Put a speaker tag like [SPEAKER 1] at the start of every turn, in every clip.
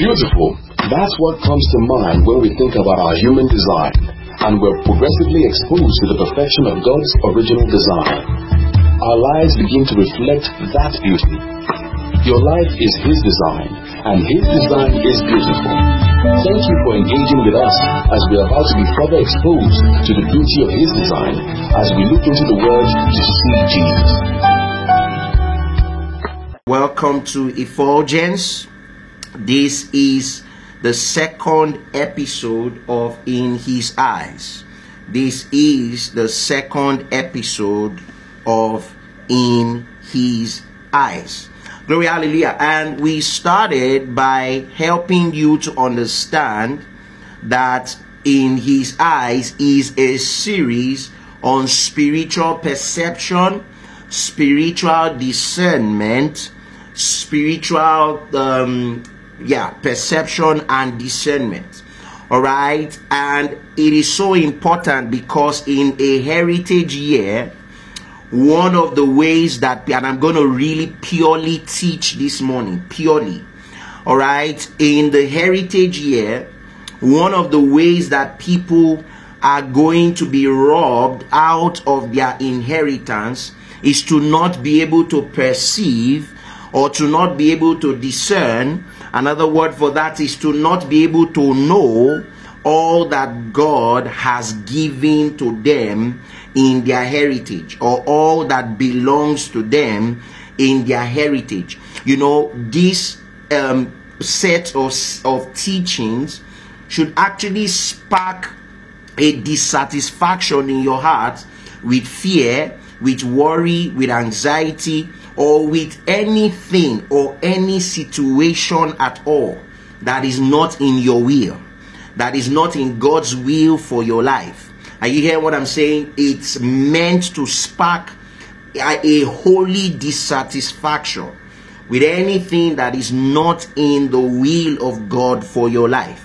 [SPEAKER 1] Beautiful. That's what comes to mind when we think about our human design, and we're progressively exposed to the perfection of God's original design. Our lives begin to reflect that beauty. Your life is His design, and His design is beautiful. Thank you for engaging with us as we are about to be further exposed to the beauty of His design as we look into the Word to see Jesus.
[SPEAKER 2] Welcome to Effulgence. This is the second episode of In His Eyes. This is the second episode of In His Eyes. Glory, hallelujah. And we started by helping you to understand that In His Eyes is a series on spiritual perception, spiritual discernment, spiritual um, yeah perception and discernment. All right? And it is so important because in a heritage year one of the ways that and i'm going to really purely teach this morning purely all right? In the heritage year one of the ways that people are going to be robbed out of their inheritance is to not be able to perceive or to not be able to discern Another word for that is to not be able to know all that God has given to them in their heritage or all that belongs to them in their heritage. You know, this um, set of, of teachings should actually spark a dissatisfaction in your heart with fear, with worry, with anxiety, or with anything or any situation at all that is not in your will, that is not in God's will for your life. Are you hearing what I'm saying? It's meant to spark a, holy dissatisfaction with anything that is not in the will of God for your life.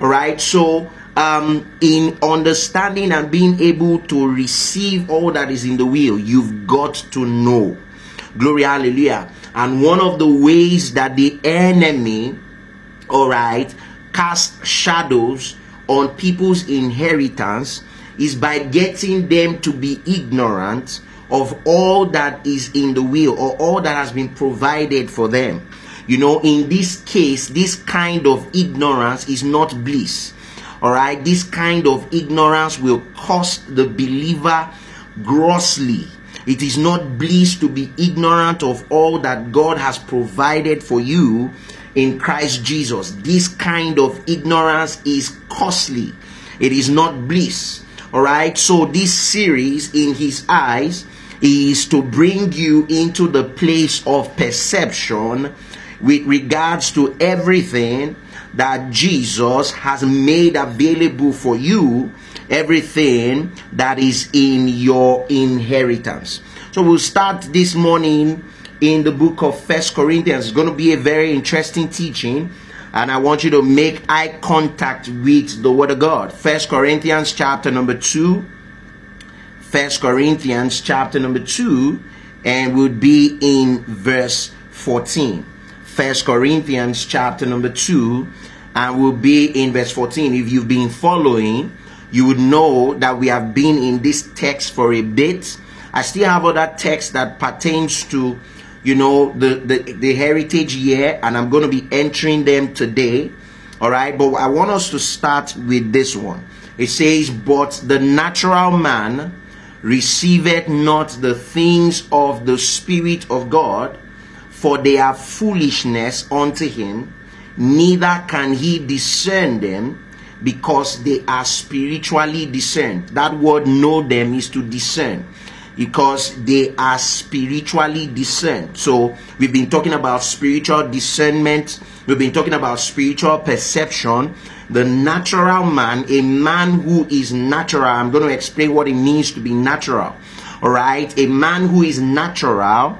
[SPEAKER 2] All right, so um, in understanding and being able to receive all that is in the will, you've got to know Glory, hallelujah. And one of the ways that the enemy, all right, cast shadows on people's inheritance is by getting them to be ignorant of all that is in the will or all that has been provided for them. You know, in this case, this kind of ignorance is not bliss. All right, this kind of ignorance will cost the believer grossly it is not bliss to be ignorant of all that God has provided for you in Christ Jesus. This kind of ignorance is costly. It is not bliss. All right. So this series in his eyes is to bring you into the place of perception with regards to everything that Jesus has made available for you everything that is in your inheritance. So we'll start this morning in the book of First Corinthians. It's going to be a very interesting teaching and I want you to make eye contact with the word of God. First Corinthians chapter number 2. First Corinthians chapter number 2 and we'll be in verse 14. First Corinthians chapter number 2 and we'll be in verse 14. If you've been following, you would know that we have been in this text for a bit. I still have other text that pertains to, you know, the, the, the heritage year, and I'm going to be entering them today. All right, but I want us to start with this one. It says, But the natural man receiveth not the things of the Spirit of God, for they are foolishness unto him, neither can he discern them because they are spiritually discerned. That word know them is to discern because they are spiritually discerned. So we've been talking about spiritual discernment, we've been talking about spiritual perception. The natural man, a man who is natural, I'm going to explain what it means to be natural. All right, a man who is natural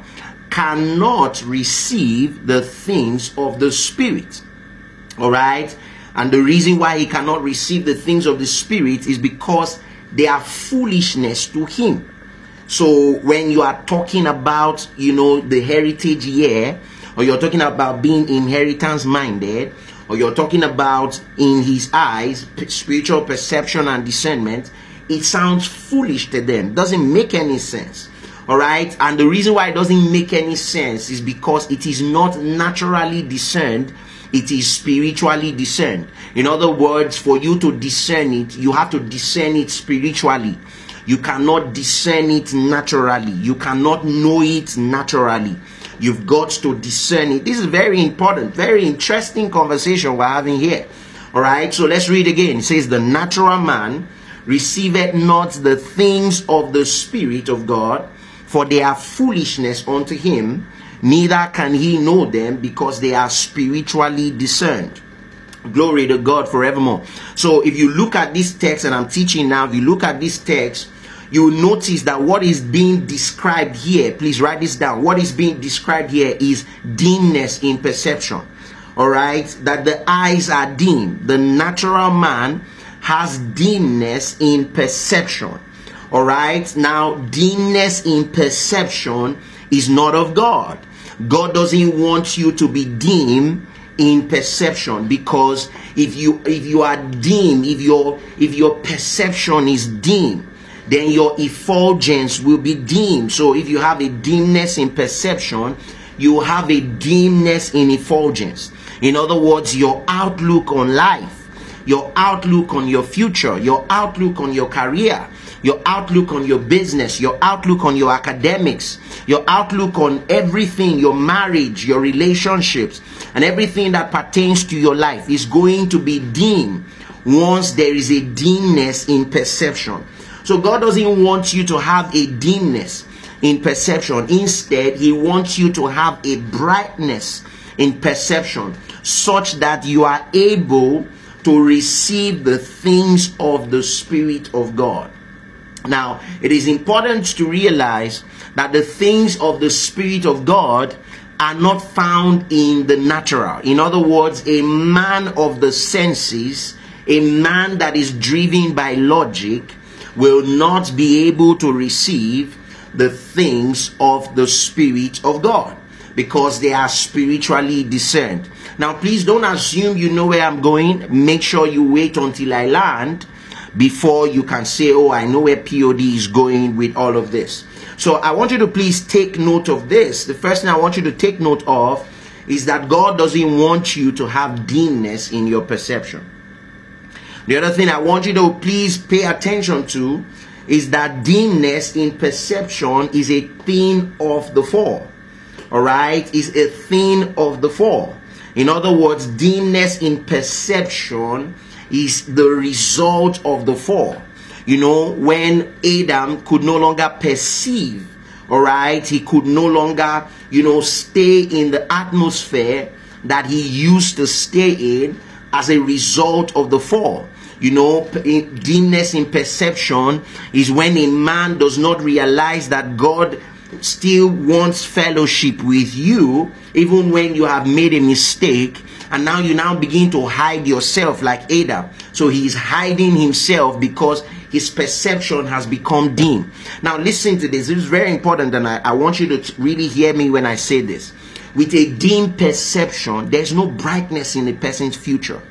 [SPEAKER 2] cannot receive the things of the spirit. All right, and the reason why he cannot receive the things of the Spirit is because they are foolishness to him. So when you are talking about, you know, the heritage year, or you're talking about being inheritance minded, or you're talking about in his eyes, spiritual perception and discernment, it sounds foolish to them. Doesn't make any sense. All right. And the reason why it doesn't make any sense is because it is not naturally discerned. It is spiritually discerned. In other words, for you to discern it, you have to discern it spiritually. You cannot discern it naturally. You cannot know it naturally. You've got to discern it. This is very important, very interesting conversation we're having here. All right, so let's read again. It says, The natural man receiveth not the things of the Spirit of God, for they are foolishness unto him, neither can he know them because they are spiritually discerned. Glory to God forevermore. So if you look at this text, and I'm teaching now, if you look at this text, you will notice that what is being described here, please write this down. What is being described here is dimness in perception. All right, that the eyes are dim. The natural man has dimness in perception. All right, now dimness in perception is not of God. God doesn't want you to be dim in perception because if you if you are dim if your if your perception is dim then your effulgence will be dim. So if you have a dimness in perception, you have a dimness in effulgence. In other words, your outlook on life, your outlook on your future, your outlook on your career, your outlook on your business, your outlook on your academics, your outlook on everything, your marriage, your relationships, and everything that pertains to your life is going to be dim once there is a dimness in perception. So God doesn't want you to have a dimness in perception. Instead, He wants you to have a brightness in perception such that you are able to receive the things of the Spirit of God. Now, it is important to realize that the things of the Spirit of God are not found in the natural. In other words, a man of the senses, a man that is driven by logic, will not be able to receive the things of the Spirit of God because they are spiritually discerned. Now, please don't assume you know where I'm going. Make sure you wait until I land before you can say, Oh, I know where POD is going with all of this. So, I want you to please take note of this. The first thing I want you to take note of is that God doesn't want you to have dimness in your perception. The other thing I want you to please pay attention to is that dimness in perception is a thing of the fall. All right, is a thing of the fall. In other words, dimness in perception is the result of the fall. You know, when Adam could no longer perceive, all right, he could no longer, you know, stay in the atmosphere that he used to stay in as a result of the fall. You know, dimness in perception is when a man does not realize that God still wants fellowship with you, even when you have made a mistake, and now you now begin to hide yourself like Adam. So he's hiding himself because his perception has become dim. Now, listen to this. This is very important, and I, I want you to really hear me when I say this. With a dim perception, there's no brightness in a person's future.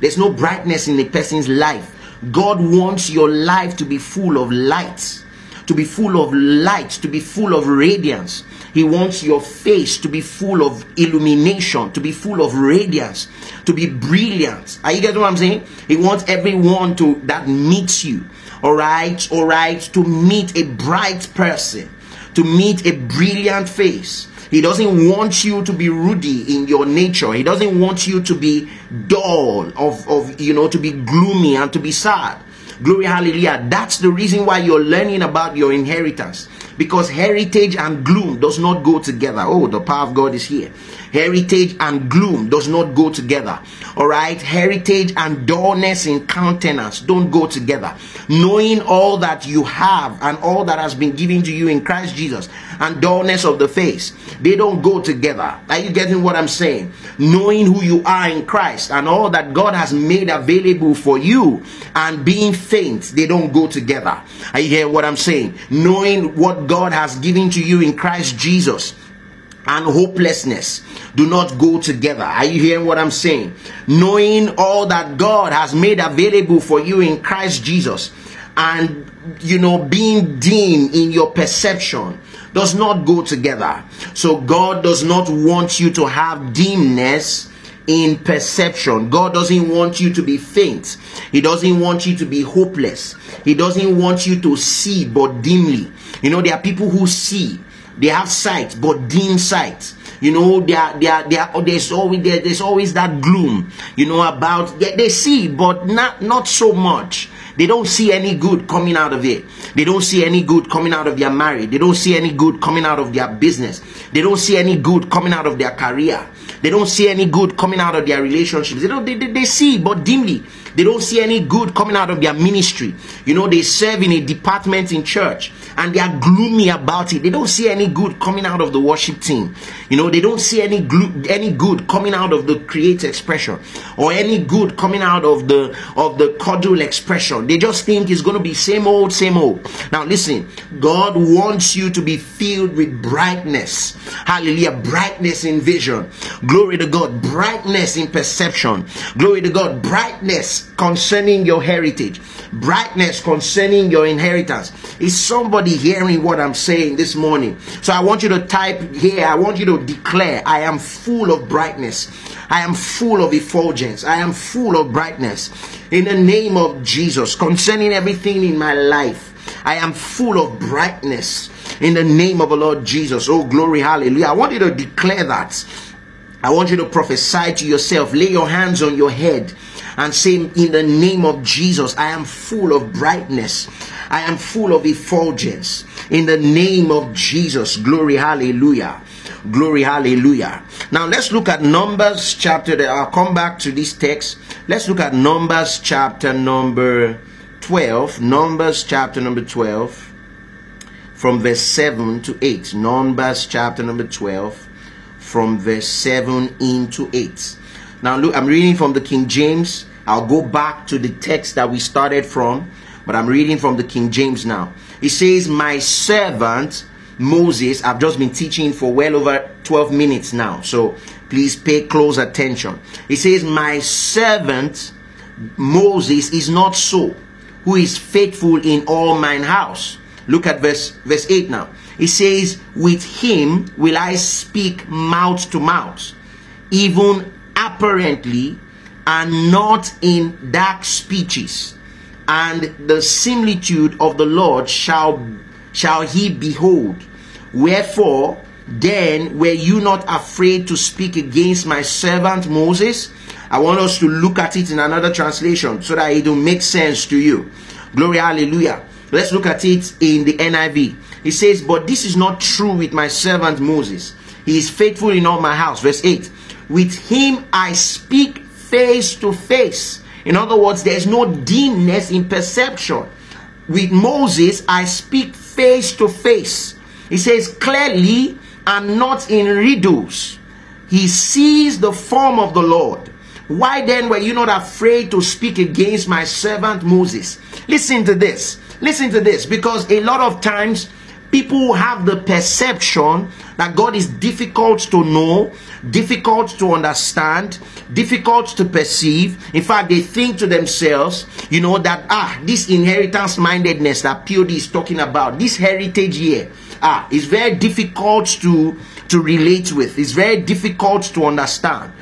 [SPEAKER 2] There's no brightness in a person's life. God wants your life to be full of light, to be full of light, to be full of radiance. He wants your face to be full of illumination, to be full of radiance, to be brilliant. Are you getting what I'm saying? He wants everyone to that meets you, all right, all right, to meet a bright person, to meet a brilliant face. He doesn't want you to be ruddy in your nature. He doesn't want you to be dull, of, of you know, to be gloomy and to be sad. Glory, hallelujah. That's the reason why you're learning about your inheritance. Because heritage and gloom does not go together. Oh, the power of God is here. Heritage and gloom does not go together. All right. Heritage and dullness in countenance don't go together. Knowing all that you have and all that has been given to you in Christ Jesus and dullness of the face, they don't go together. Are you getting what I'm saying? Knowing who you are in Christ and all that God has made available for you and being faint, they don't go together. Are you hear what I'm saying? Knowing what God has given to you in Christ Jesus and hopelessness do not go together. Are you hearing what I'm saying? Knowing all that God has made available for you in Christ Jesus and you know being dim in your perception does not go together. So God does not want you to have dimness in perception. God doesn't want you to be faint. He doesn't want you to be hopeless. He doesn't want you to see but dimly. You know, there are people who see, they have sight but dim sight. You know, they are, they are, they are, there's always there, there's always that gloom. You know about they, they see, but not not so much. They don't see any good coming out of it. They don't see any good coming out of their marriage. They don't see any good coming out of their business. They don't see any good coming out of their career. They don't see any good coming out of their relationships. They don't they, they, they see but dimly. They don't see any good coming out of their ministry. You know, they serve in a department in church and they are gloomy about it. They don't see any good coming out of the worship team. You know, they don't see any any good coming out of the create expression or any good coming out of the of the cordial expression. They just think it's going to be same old, same old. Now listen, God wants you to be filled with brightness. Hallelujah, brightness in vision. Glory to God, brightness in perception. Glory to God, brightness concerning your heritage, brightness concerning your inheritance. Is somebody hearing what I'm saying this morning? So I want you to type here, I want you to declare, I am full of brightness. I am full of effulgence. I am full of brightness. In the name of Jesus, concerning everything in my life, I am full of brightness. In the name of the Lord Jesus. Oh, glory, hallelujah. I want you to declare that. I want you to prophesy to yourself. Lay your hands on your head and say, In the name of Jesus, I am full of brightness. I am full of effulgence. In the name of Jesus, glory, hallelujah. Glory, hallelujah. Now let's look at Numbers chapter. Uh, I'll come back to this text. Let's look at Numbers chapter number 12. Numbers chapter number 12 from verse 7 to 8. Numbers chapter number 12 from verse 7 into 8. Now, look, I'm reading from the King James. I'll go back to the text that we started from, but I'm reading from the King James now. It says, My servant Moses, I've just been teaching for well over 12 minutes now, so please pay close attention. It says, My servant Moses is not so, who is faithful in all mine house. Look at verse verse 8 now. It says, With him will I speak mouth to mouth, even apparently and not in dark speeches. And the similitude of the lord shall shall he behold. Wherefore then were you not afraid to speak against my servant moses? I want us to look at it in another translation so that it will make sense to you. Glory hallelujah. Let's look at it in the niv he says but this is not true with my servant moses. He is faithful in all my house. Verse 8 with him I speak face to face. In other words, there's no dimness in perception. With Moses, I speak face to face. He says clearly and not in riddles. He sees the form of the Lord. Why then were you not afraid to speak against my servant Moses? Listen to this. Listen to this. Because a lot of times people have the perception that God is difficult to know, difficult to understand, difficult to perceive. In fact, they think to themselves, you know, that ah, this inheritance mindedness that POD is talking about, this heritage here, ah, is very difficult to to relate with. It's very difficult to understand.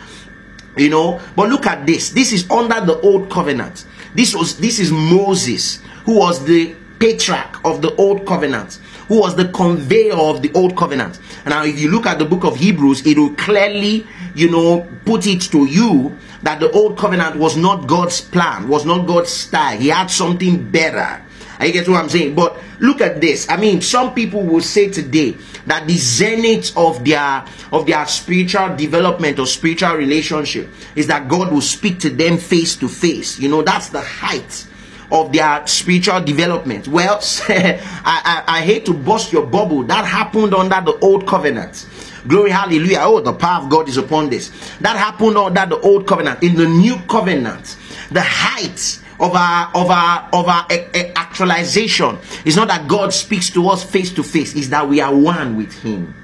[SPEAKER 2] You know, but look at this. This is under the old covenant. This was this is Moses, who was the patriarch of the old covenant who was the conveyor of the old covenant. Now, if you look at the book of Hebrews, it will clearly, you know, put it to you that the old covenant was not God's plan, was not God's style. He had something better. I get what I'm saying? But look at this. I mean, some people will say today that the zenith of their of their spiritual development or spiritual relationship is that God will speak to them face to face. You know, that's the height of their spiritual development. Well, I, I, I hate to bust your bubble. That happened under the old covenant. Glory, hallelujah. Oh, the power of God is upon this. That happened under the old covenant. In the new covenant, the height of our of our of our eh, eh, actualization is not that God speaks to us face to face, is that we are one with Him.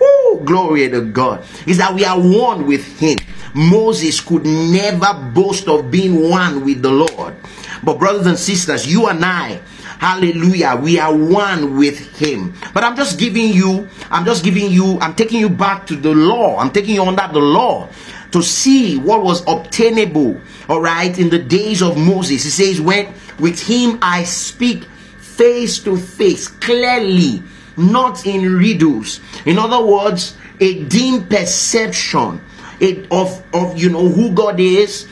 [SPEAKER 2] Oh! Glory to God. Is that we are one with Him. Moses could never boast of being one with the Lord. But, brothers and sisters, you and I, hallelujah, we are one with Him. But I'm just giving you, I'm just giving you, I'm taking you back to the law. I'm taking you under the law to see what was obtainable, all right, in the days of Moses. He says, When with him I speak face to face, clearly, not in riddles. In other words, a dim perception of, of you know who God is,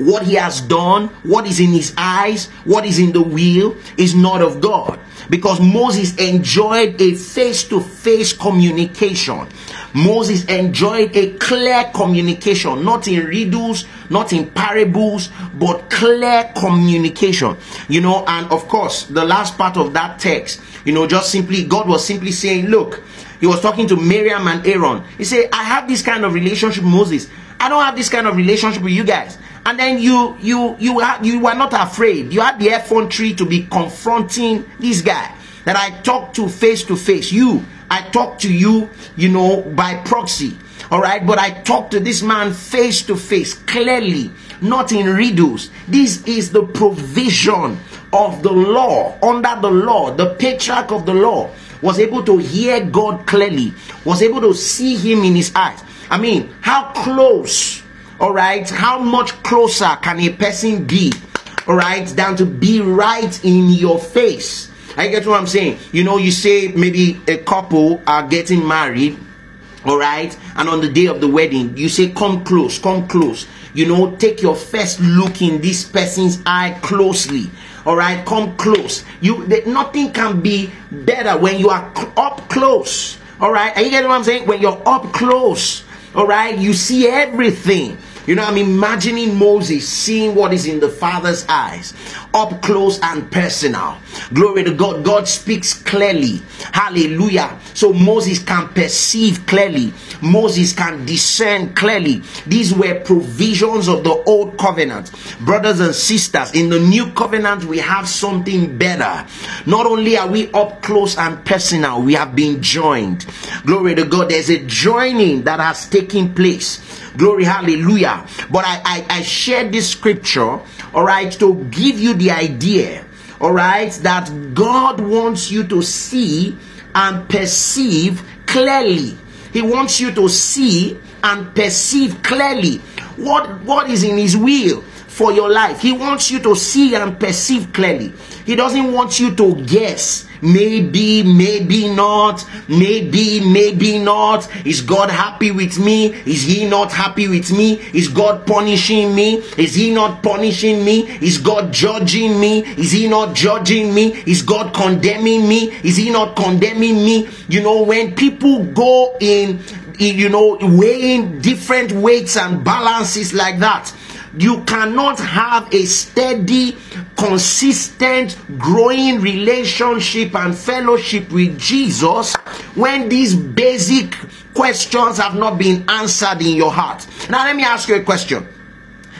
[SPEAKER 2] what he has done, what is in his eyes, what is in the will is not of God. Because Moses enjoyed a face to face communication. Moses enjoyed a clear communication, not in riddles, not in parables, but clear communication. You know, and of course, the last part of that text, you know, just simply, God was simply saying, Look, he was talking to Miriam and Aaron. He said, I have this kind of relationship Moses. I don't have this kind of relationship with you guys and then you you you are you were not afraid. You had the effrontery to be confronting this guy. That i talked to face to face. You i talked to you you know by proxy. All right? But i talked to this man face to face clearly not in riddles. This is the provision of the law. Under the law the patriarch of the law was able to hear god clearly was able to see him in his eyes. I mean how close all right how much closer can a person be all right than to be right in your face? I get what i'm saying? You know you say maybe a couple are getting married all right and on the day of the wedding you say come close come close. You know take your first look in this person's eye closely all right come close. You nothing can be better when you are up close all right? Are you getting what i'm saying? When you're up close all right you see everything you know, I'm imagining Moses seeing what is in the Father's eyes, up close and personal. Glory to God. God speaks clearly. Hallelujah. So Moses can perceive clearly, Moses can discern clearly. These were provisions of the old covenant. Brothers and sisters, in the new covenant, we have something better. Not only are we up close and personal, we have been joined. Glory to God. There's a joining that has taken place Glory, hallelujah. But I, I, I shared this scripture, all right, to give you the idea, all right, that God wants you to see and perceive clearly. He wants you to see and perceive clearly what, what is in His will for your life. He wants you to see and perceive clearly. He doesn't want you to guess maybe, maybe not, maybe, maybe not. Is God happy with me? Is He not happy with me? Is God punishing me? Is He not punishing me? Is God judging me? Is He not judging me? Is God condemning me? Is He not condemning me? You know, when people go in, you know, weighing different weights and balances like that, you cannot have a steady, consistent, growing relationship and fellowship with Jesus when these basic questions have not been answered in your heart. Now, let me ask you a question.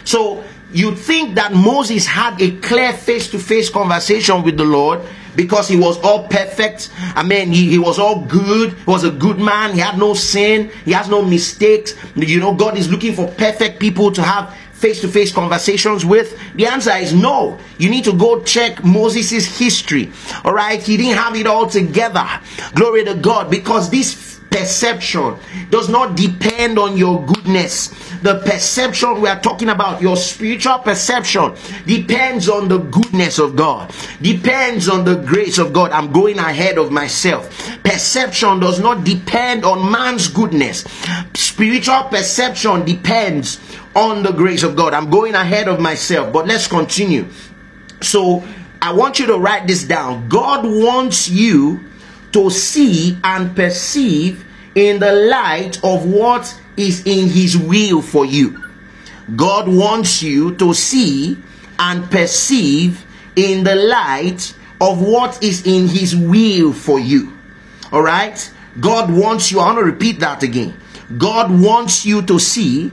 [SPEAKER 2] So, you think that Moses had a clear face to face conversation with the Lord because he was all perfect. I mean, he, he was all good. He was a good man. He had no sin. He has no mistakes. You know, God is looking for perfect people to have face to face conversations with? The answer is no. You need to go check Moses' history. All right, he didn't have it all together. Glory to God, because this perception does not depend on your goodness. The perception we are talking about, your spiritual perception, depends on the goodness of God, depends on the grace of God. I'm going ahead of myself. Perception does not depend on man's goodness, spiritual perception depends on the grace of God. I'm going ahead of myself, but let's continue. So I want you to write this down. God wants you to see and perceive in the light of what is in His will for you. God wants you to see and perceive in the light of what is in His will for you. All right? God wants you, I want to repeat that again. God wants you to see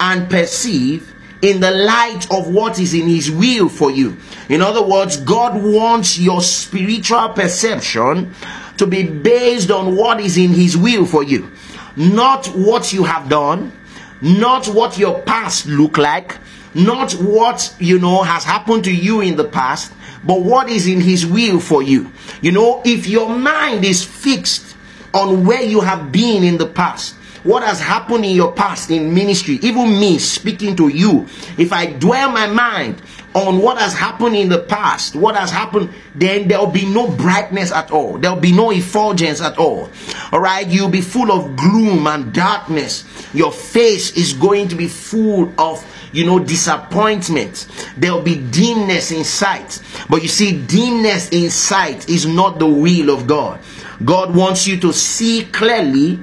[SPEAKER 2] and perceive in the light of what is in his will for you. In other words, God wants your spiritual perception to be based on what is in his will for you. not what you have done, not what your past look like, not what you know has happened to you in the past, but what is in his will for you. You know, if your mind is fixed on where you have been in the past, what has happened in your past in ministry, even me speaking to you, if I dwell my mind on what has happened in the past, what has happened, then there'll be no brightness at all. There'll be no effulgence at all. All right, you'll be full of gloom and darkness. Your face is going to be full of you know, disappointment. There'll be dimness in sight. But you see, dimness in sight is not the will of God. God wants you to see clearly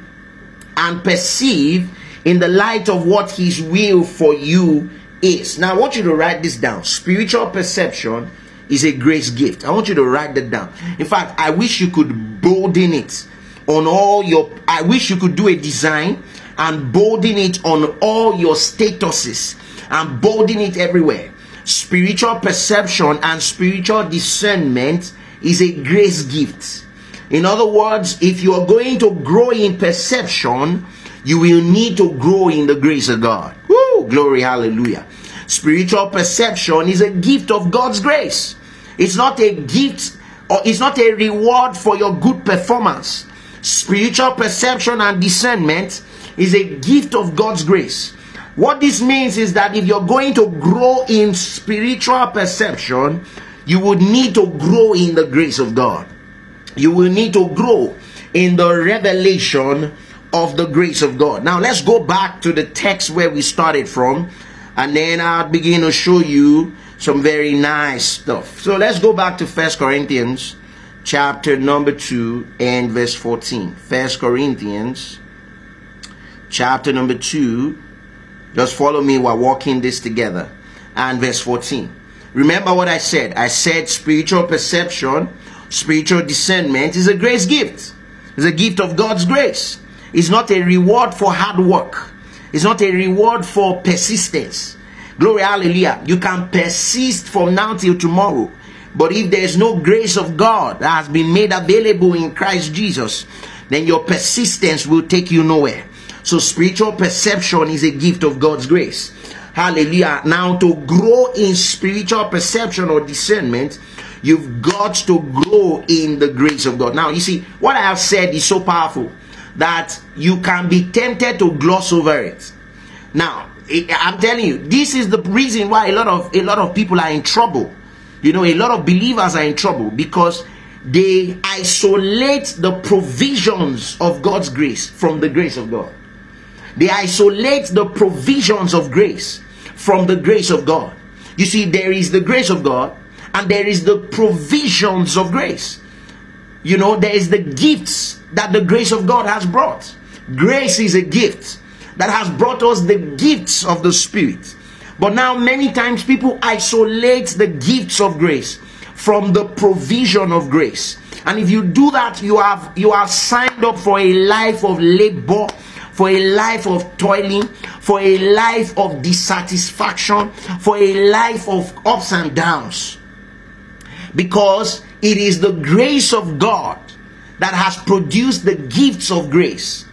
[SPEAKER 2] and perceive in the light of what His will for you is. Now, I want you to write this down. Spiritual perception is a grace gift. I want you to write that down. In fact, I wish you could bolden it on all your. I wish you could do a design and bolden it on all your statuses and bolden it everywhere. Spiritual perception and spiritual discernment is a grace gift. In other words, if you are going to grow in perception, you will need to grow in the grace of God. Woo! Glory, hallelujah. Spiritual perception is a gift of God's grace. It's not a gift or it's not a reward for your good performance. Spiritual perception and discernment is a gift of God's grace. What this means is that if you're going to grow in spiritual perception, you would need to grow in the grace of God. You will need to grow in the revelation of the grace of God. Now let's go back to the text where we started from and then I'll begin to show you some very nice stuff. So let's go back to First Corinthians chapter number 2 and verse 14. First Corinthians chapter number 2 just follow me while walking this together. And verse 14. Remember what I said. I said spiritual perception, spiritual discernment is a grace gift. It's a gift of God's grace. It's not a reward for hard work. It's not a reward for persistence. Glory, hallelujah. You can persist from now till tomorrow. But if there's no grace of God that has been made available in Christ Jesus, then your persistence will take you nowhere. So spiritual perception is a gift of God's grace. Hallelujah. Now to grow in spiritual perception or discernment, you've got to grow in the grace of God. Now you see, what I have said is so powerful that you can be tempted to gloss over it. Now, I'm telling you, this is the reason why a lot of a lot of people are in trouble. You know, a lot of believers are in trouble because they isolate the provisions of God's grace from the grace of God. They isolate the provisions of grace from the grace of God. You see, there is the grace of God and there is the provisions of grace. You know, there is the gifts that the grace of God has brought. Grace is a gift that has brought us the gifts of the Spirit. But now, many times, people isolate the gifts of grace from the provision of grace. And if you do that, you have you are signed up for a life of labor for a life of toiling, for a life of dissatisfaction, for a life of ups and downs. Because it is the grace of God that has produced the gifts of grace.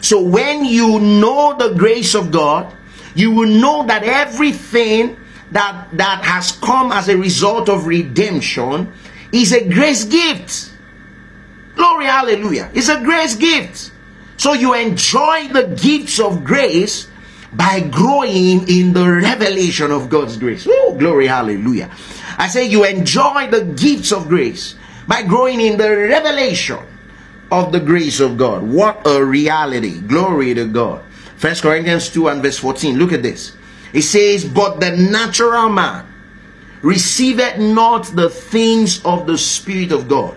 [SPEAKER 2] So when you know the grace of God, you will know that everything that that has come as a result of redemption is a grace gift. Glory, hallelujah. It's a grace gift. So you enjoy the gifts of grace by growing in the revelation of God's grace. Oh, glory, hallelujah. I say you enjoy the gifts of grace by growing in the revelation of the grace of God. What a reality. Glory to God. First Corinthians 2 and verse 14. Look at this. It says, But the natural man receiveth not the things of the Spirit of God,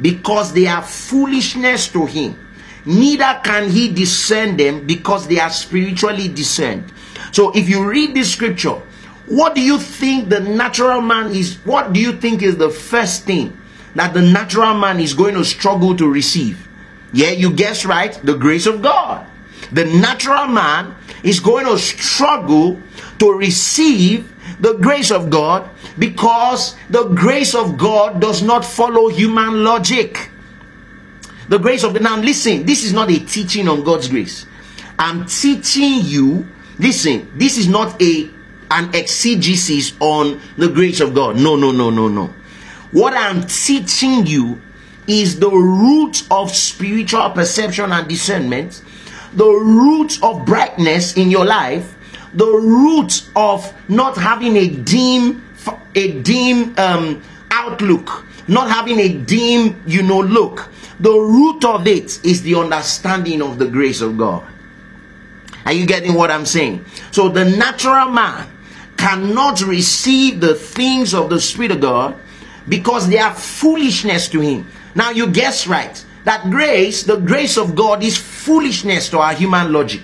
[SPEAKER 2] because they are foolishness to him neither can he discern them because they are spiritually discerned. So if you read this scripture, what do you think the natural man is? What do you think is the first thing that the natural man is going to struggle to receive? Yeah, you guess right, the grace of God. The natural man is going to struggle to receive the grace of God because the grace of God does not follow human logic. The grace of the now listen, this is not a teaching on God's grace. I'm teaching you, listen, this is not a an exegesis on the grace of God. No, no, no, no, no. What I'm teaching you is the root of spiritual perception and discernment, the root of brightness in your life, the root of not having a dim a dim um, outlook, not having a dim, you know, look. The root of it is the understanding of the grace of God. Are you getting what I'm saying? So the natural man cannot receive the things of the Spirit of God because they are foolishness to him. Now you guess right. That grace, the grace of God is foolishness to our human logic.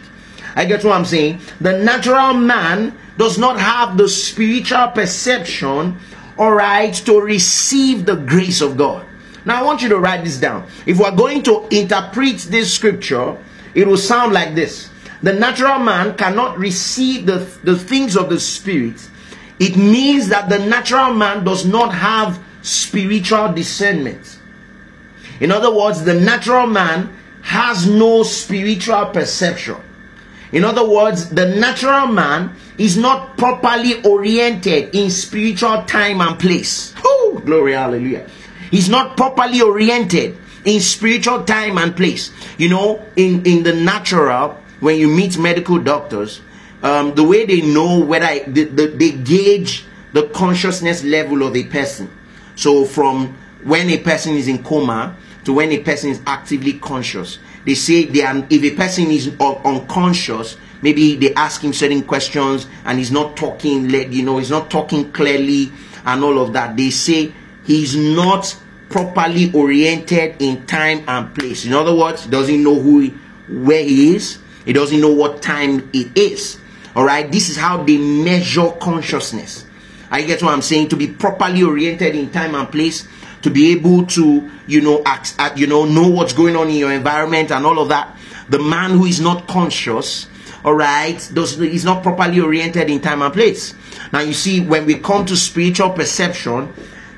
[SPEAKER 2] I get what I'm saying. The natural man does not have the spiritual perception, all right, to receive the grace of God. Now I want you to write this down. If we're going to interpret this scripture, it will sound like this. The natural man cannot receive the, the things of the spirit. It means that the natural man does not have spiritual discernment. In other words, the natural man has no spiritual perception. In other words, the natural man is not properly oriented in spiritual time and place. Glory, hallelujah. He's not properly oriented in spiritual time and place. You know, in, in the natural, when you meet medical doctors, um, the way they know whether the, the, they gauge the consciousness level of a person. So from when a person is in coma to when a person is actively conscious, they say they are, if a person is unconscious, maybe they ask him certain questions and he's not talking, you know, he's not talking clearly and all of that. They say he's not properly oriented in time and place. In other words, doesn't know who, he, where he is. He doesn't know what time it is. All right, this is how they measure consciousness. I get what I'm saying. To be properly oriented in time and place, to be able to, you know, act, act, you know, know what's going on in your environment and all of that. The man who is not conscious, all right, does is not properly oriented in time and place. Now you see, when we come to spiritual perception,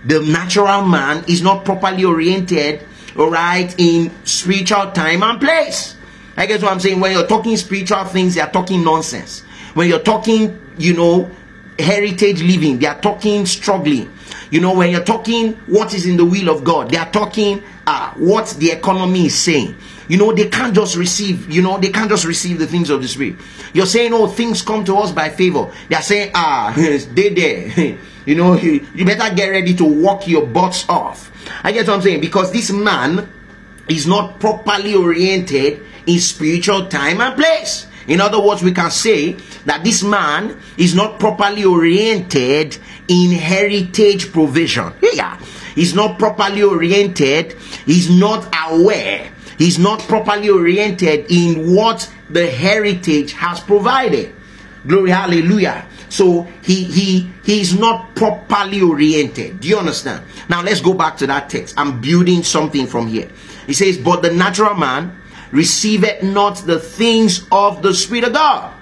[SPEAKER 2] the natural man is not properly oriented, all right, in spiritual time and place. I guess what I'm saying. When you're talking spiritual things, they are talking nonsense. When you're talking, you know, heritage living, they are talking struggling. You know, when you're talking what is in the will of God, they are talking uh, what the economy is saying. You know, they can't just receive, you know, they can't just receive the things of the Spirit. You're saying, oh, things come to us by favor. They are saying, ah, they there. you know, you, you better get ready to walk your butts off. I get what I'm saying? Because this man is not properly oriented in spiritual time and place. In other words, we can say that this man is not properly oriented in heritage provision. Yeah. He's not properly oriented. He's not aware. He's not properly oriented in what the heritage has provided. Glory, hallelujah. So he he he's not properly oriented. Do you understand? Now let's go back to that text. I'm building something from here. He says, But the natural man receiveth not the things of the Spirit of God,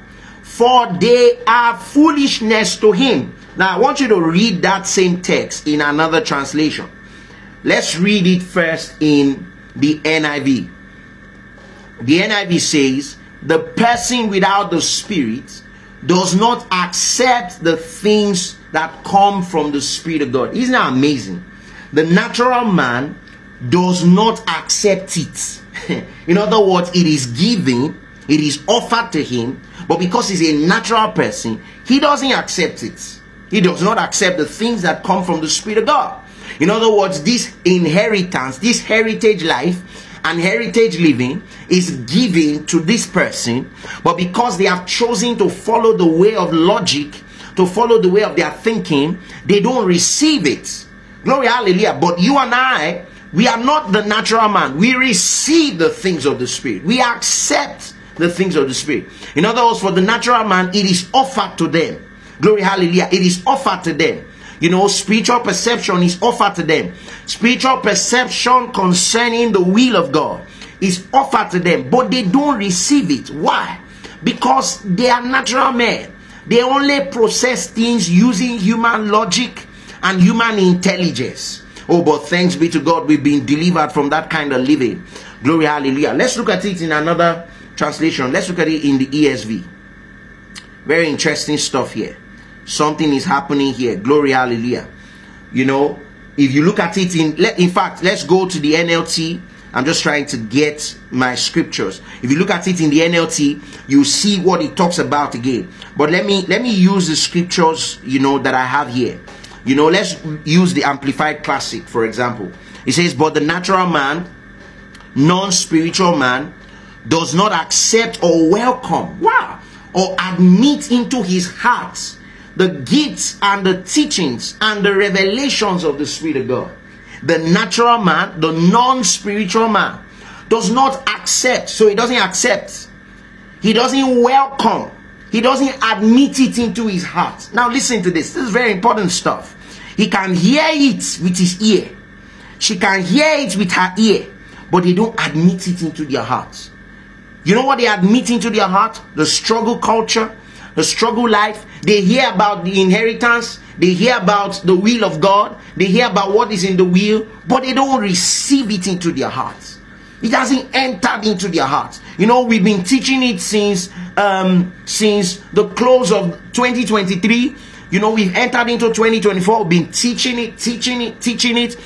[SPEAKER 2] for they are foolishness to him. Now, I want you to read that same text in another translation. Let's read it first in the NIV. The NIV says, The person without the Spirit does not accept the things that come from the Spirit of God. Isn't that amazing? The natural man does not accept it. In other words, it is given, it is offered to him, but because he's a natural person, he doesn't accept it. He does not accept the things that come from the Spirit of God. In other words, this inheritance, this heritage life, and heritage living is given to this person, but because they have chosen to follow the way of logic, to follow the way of their thinking, they don't receive it. Glory, hallelujah. But you and I, we are not the natural man. We receive the things of the Spirit. We accept the things of the Spirit. In other words, for the natural man, it is offered to them. Glory, hallelujah. It is offered to them. You know, spiritual perception is offered to them. Spiritual perception concerning the will of God is offered to them, but they don't receive it. Why? Because they are natural men. They only process things using human logic and human intelligence. Oh, but thanks be to God, we've been delivered from that kind of living. Glory, hallelujah. Let's look at it in another translation. Let's look at it in the ESV. Very interesting stuff here. Something is happening here. Glory, hallelujah. You know, if you look at it in, in fact, let's go to the NLT. I'm just trying to get my scriptures. If you look at it in the NLT, you see what it talks about again. But let me let me use the scriptures, you know, that I have here. You know, let's use the Amplified Classic, for example. It says, But the natural man, non spiritual man, does not accept or welcome, wow, or admit into his heart the gifts and the teachings and the revelations of the Spirit of God. The natural man, the non spiritual man, does not accept, so he doesn't accept, he doesn't welcome, he doesn't admit it into his heart. Now, listen to this, this is very important stuff. He can hear it with his ear. She can hear it with her ear, but they don't admit it into their hearts. You know what they admit into their heart? The struggle culture, the struggle life. They hear about the inheritance, they hear about the will of God, they hear about what is in the will, but they don't receive it into their hearts. It hasn't entered into their hearts. You know, we've been teaching it since um, since the close of 2023 you know, we've entered into 2024, been teaching it, teaching it, teaching it.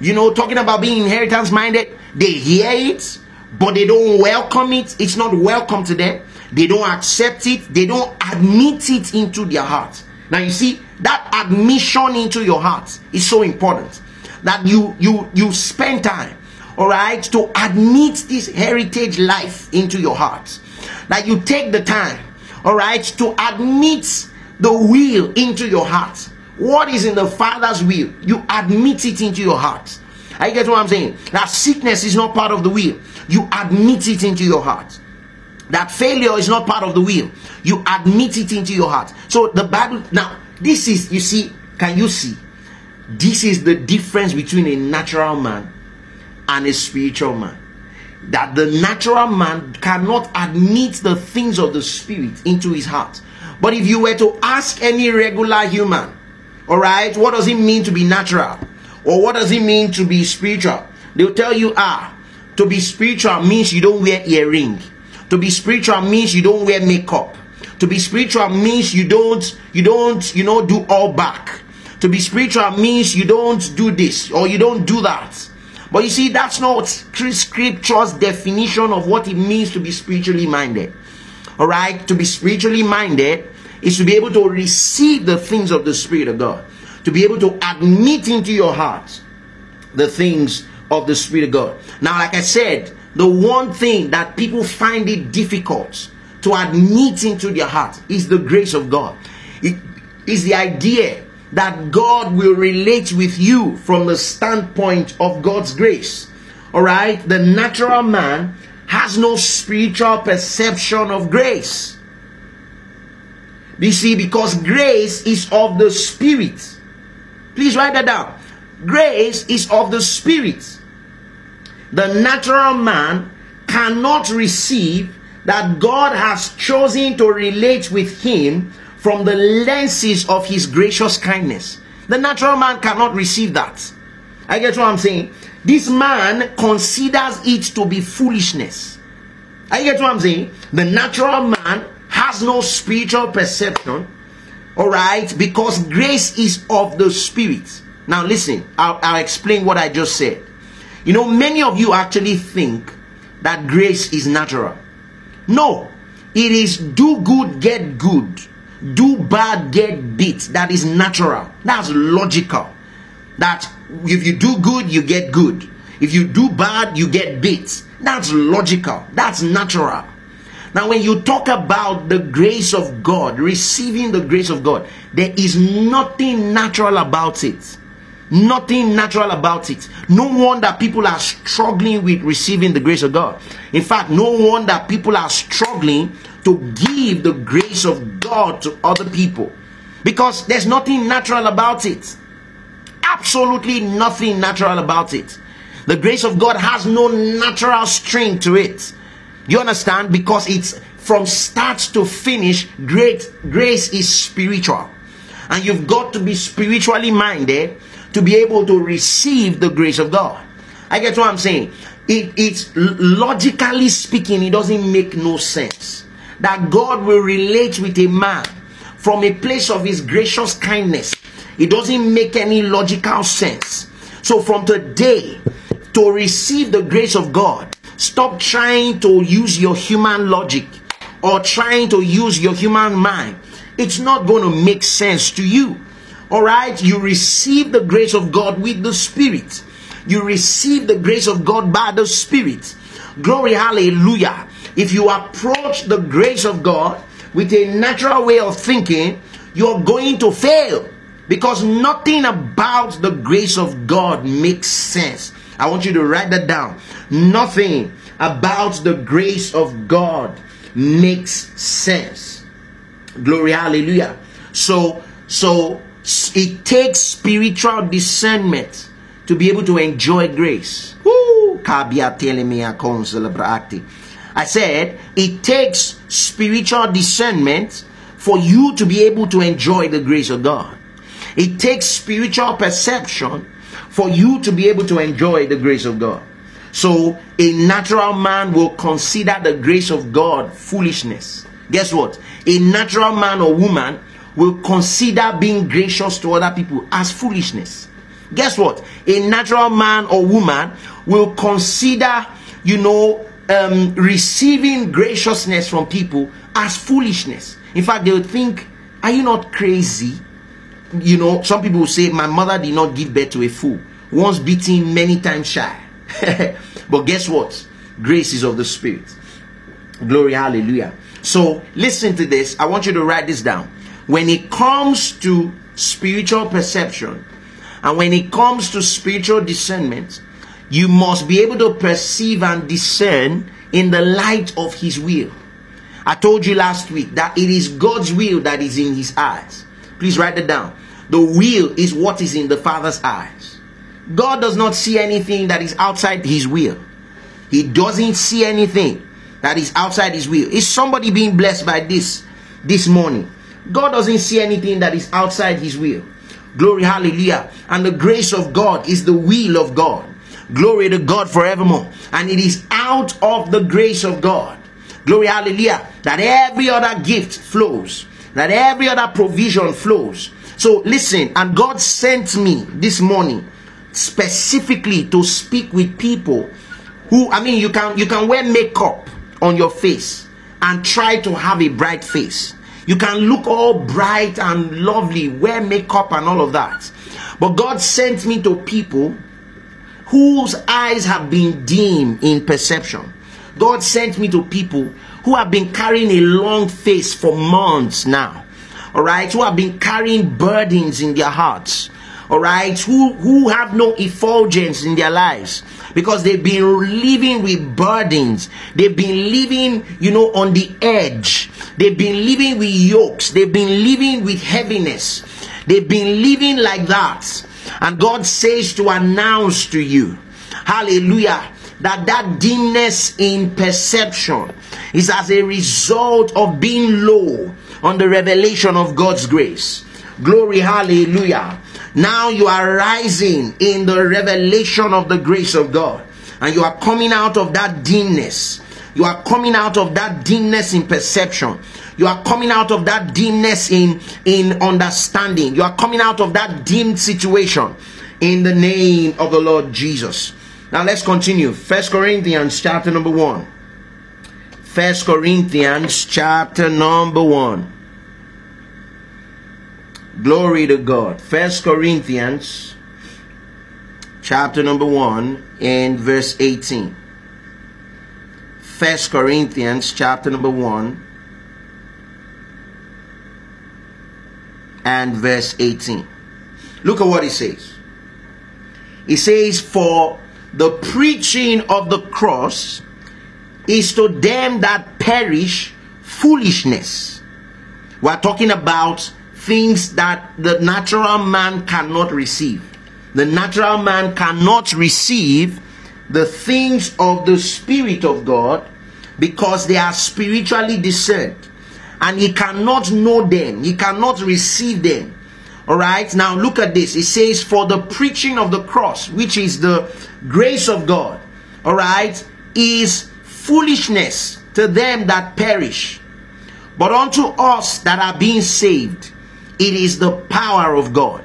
[SPEAKER 2] You know, talking about being inheritance minded. They hear it, but they don't welcome it. It's not welcome to them. They don't accept it. They don't admit it into their heart. Now you see that admission into your heart is so important that you you you spend time, all right, to admit this heritage life into your heart. That you take the time, all right, to admit the will into your heart. What is in the Father's will? You admit it into your heart. I get what I'm saying? That sickness is not part of the will. You admit it into your heart. That failure is not part of the will. You admit it into your heart. So the Bible, now, this is, you see, can you see? This is the difference between a natural man and a spiritual man. That the natural man cannot admit the things of the spirit into his heart. But if you were to ask any regular human, all right, what does it mean to be natural? Or what does it mean to be spiritual? They'll tell you, ah, to be spiritual means you don't wear earring. To be spiritual means you don't wear makeup. To be spiritual means you don't, you don't, you know, do all back. To be spiritual means you don't do this or you don't do that. But you see, that's not scripture's definition of what it means to be spiritually minded. All right, to be spiritually minded is to be able to receive the things of the Spirit of God, to be able to admit into your heart the things of the Spirit of God. Now, like I said, the one thing that people find it difficult to admit into their heart is the grace of God. It is the idea that God will relate with you from the standpoint of God's grace. All right, the natural man has no spiritual perception of grace. You see, because grace is of the Spirit. Please write that down. Grace is of the Spirit. The natural man cannot receive that God has chosen to relate with him from the lenses of his gracious kindness. The natural man cannot receive that. I get what I'm saying. This man considers it to be foolishness. I get what I'm saying. The natural man has no spiritual perception, all right, because grace is of the spirit. Now, listen, I'll, I'll explain what I just said. You know, many of you actually think that grace is natural. No, it is do good, get good, do bad, get beat. That is natural, that's logical that if you do good, you get good. If you do bad, you get beat. That's logical. That's natural. Now, when you talk about the grace of God, receiving the grace of God, there is nothing natural about it. Nothing natural about it. No wonder people are struggling with receiving the grace of God. In fact, no wonder people are struggling to give the grace of God to other people because there's nothing natural about it absolutely nothing natural about it. The grace of God has no natural string to it. You understand? Because it's from start to finish, great grace is spiritual. And you've got to be spiritually minded to be able to receive the grace of God. I get what I'm saying. It, it's logically speaking, it doesn't make no sense that God will relate with a man from a place of his gracious kindness. It doesn't make any logical sense. So from today, to receive the grace of God, stop trying to use your human logic or trying to use your human mind. It's not going to make sense to you. All right, you receive the grace of God with the Spirit. You receive the grace of God by the Spirit. Glory, hallelujah. If you approach the grace of God with a natural way of thinking, you're going to fail because nothing about the grace of God makes sense. I want you to write that down. Nothing about the grace of God makes sense. Glory, hallelujah. So, so it takes spiritual discernment to be able to enjoy grace. Woo! I said it takes spiritual discernment for you to be able to enjoy the grace of God. It takes spiritual perception for you to be able to enjoy the grace of God. So, a natural man will consider the grace of God foolishness. Guess what? A natural man or woman will consider being gracious to other people as foolishness. Guess what? A natural man or woman will consider, you know, um, receiving graciousness from people as foolishness. In fact, they will think, Are you not crazy? You know, some people say, My mother did not give birth to a fool, once beaten, many times shy. but guess what? Grace is of the Spirit. Glory, hallelujah. So, listen to this. I want you to write this down. When it comes to spiritual perception and when it comes to spiritual discernment, you must be able to perceive and discern in the light of His will. I told you last week that it is God's will that is in His eyes. Please write it down. The will is what is in the Father's eyes. God does not see anything that is outside His will. He doesn't see anything that is outside His will. Is somebody being blessed by this this morning? God doesn't see anything that is outside His will. Glory, hallelujah. And the grace of God is the will of God. Glory to God forevermore. And it is out of the grace of God. Glory, hallelujah. That every other gift flows. That every other provision flows. So listen, and God sent me this morning specifically to speak with people who I mean you can you can wear makeup on your face and try to have a bright face. You can look all bright and lovely, wear makeup and all of that. But God sent me to people whose eyes have been dim in perception. God sent me to people who have been carrying a long face for months now. All right, who have been carrying burdens in their hearts. All right, who who have no effulgence in their lives because they've been living with burdens. They've been living, you know, on the edge. They've been living with yokes. They've been living with heaviness. They've been living like that. And God says to announce to you, hallelujah, that that dimness in perception is as a result of being low on the revelation of God's grace. Glory, hallelujah. Now you are rising in the revelation of the grace of God. And you are coming out of that dimness. You are coming out of that dimness in perception. You are coming out of that dimness in, in understanding. You are coming out of that dim situation in the name of the Lord Jesus. Now let's continue. First Corinthians chapter number one. First Corinthians chapter number one. Glory to God. First Corinthians chapter number 1 and verse 18. First Corinthians chapter number 1 and verse 18. Look at what he says. He says, For the preaching of the cross is to them that perish foolishness. We're talking about things that the natural man cannot receive. The natural man cannot receive the things of the Spirit of God because they are spiritually discerned. And he cannot know them, he cannot receive them. All right, now look at this. It says, For the preaching of the cross, which is the grace of God, all right, is foolishness to them that perish. But unto us that are being saved, it is the power of God.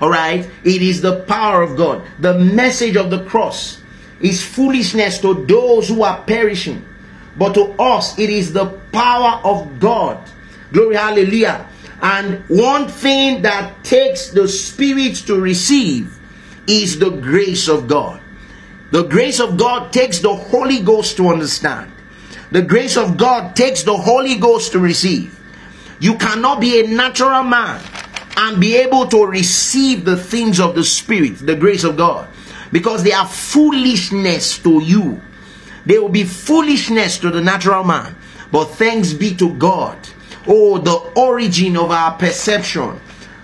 [SPEAKER 2] All right, it is the power of God. The message of the cross is foolishness to those who are perishing, but to us it is the power of God. Glory, hallelujah. And one thing that takes the Spirit to receive is the grace of God. The grace of God takes the Holy Ghost to understand. The grace of God takes the Holy Ghost to receive. You cannot be a natural man and be able to receive the things of the Spirit, the grace of God, because they are foolishness to you. They will be foolishness to the natural man. But thanks be to God Oh, the origin of our perception,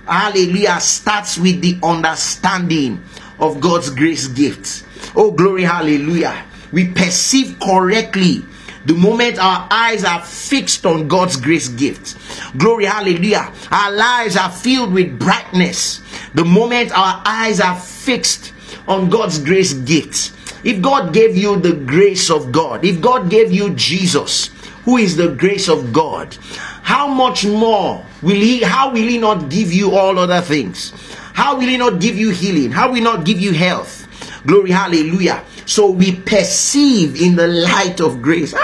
[SPEAKER 2] hallelujah, starts with the understanding of God's grace gifts. Oh, glory, hallelujah. We perceive correctly the moment our eyes are fixed on God's grace gifts. Glory, hallelujah. Our lives are filled with brightness. The moment our eyes are fixed on God's grace gifts. If God gave you the grace of God, if God gave you Jesus, who is the grace of God, how much more will he how will he not give you all other things? How will he not give you healing? How will he not give you health? Glory hallelujah. So we perceive in the light of grace.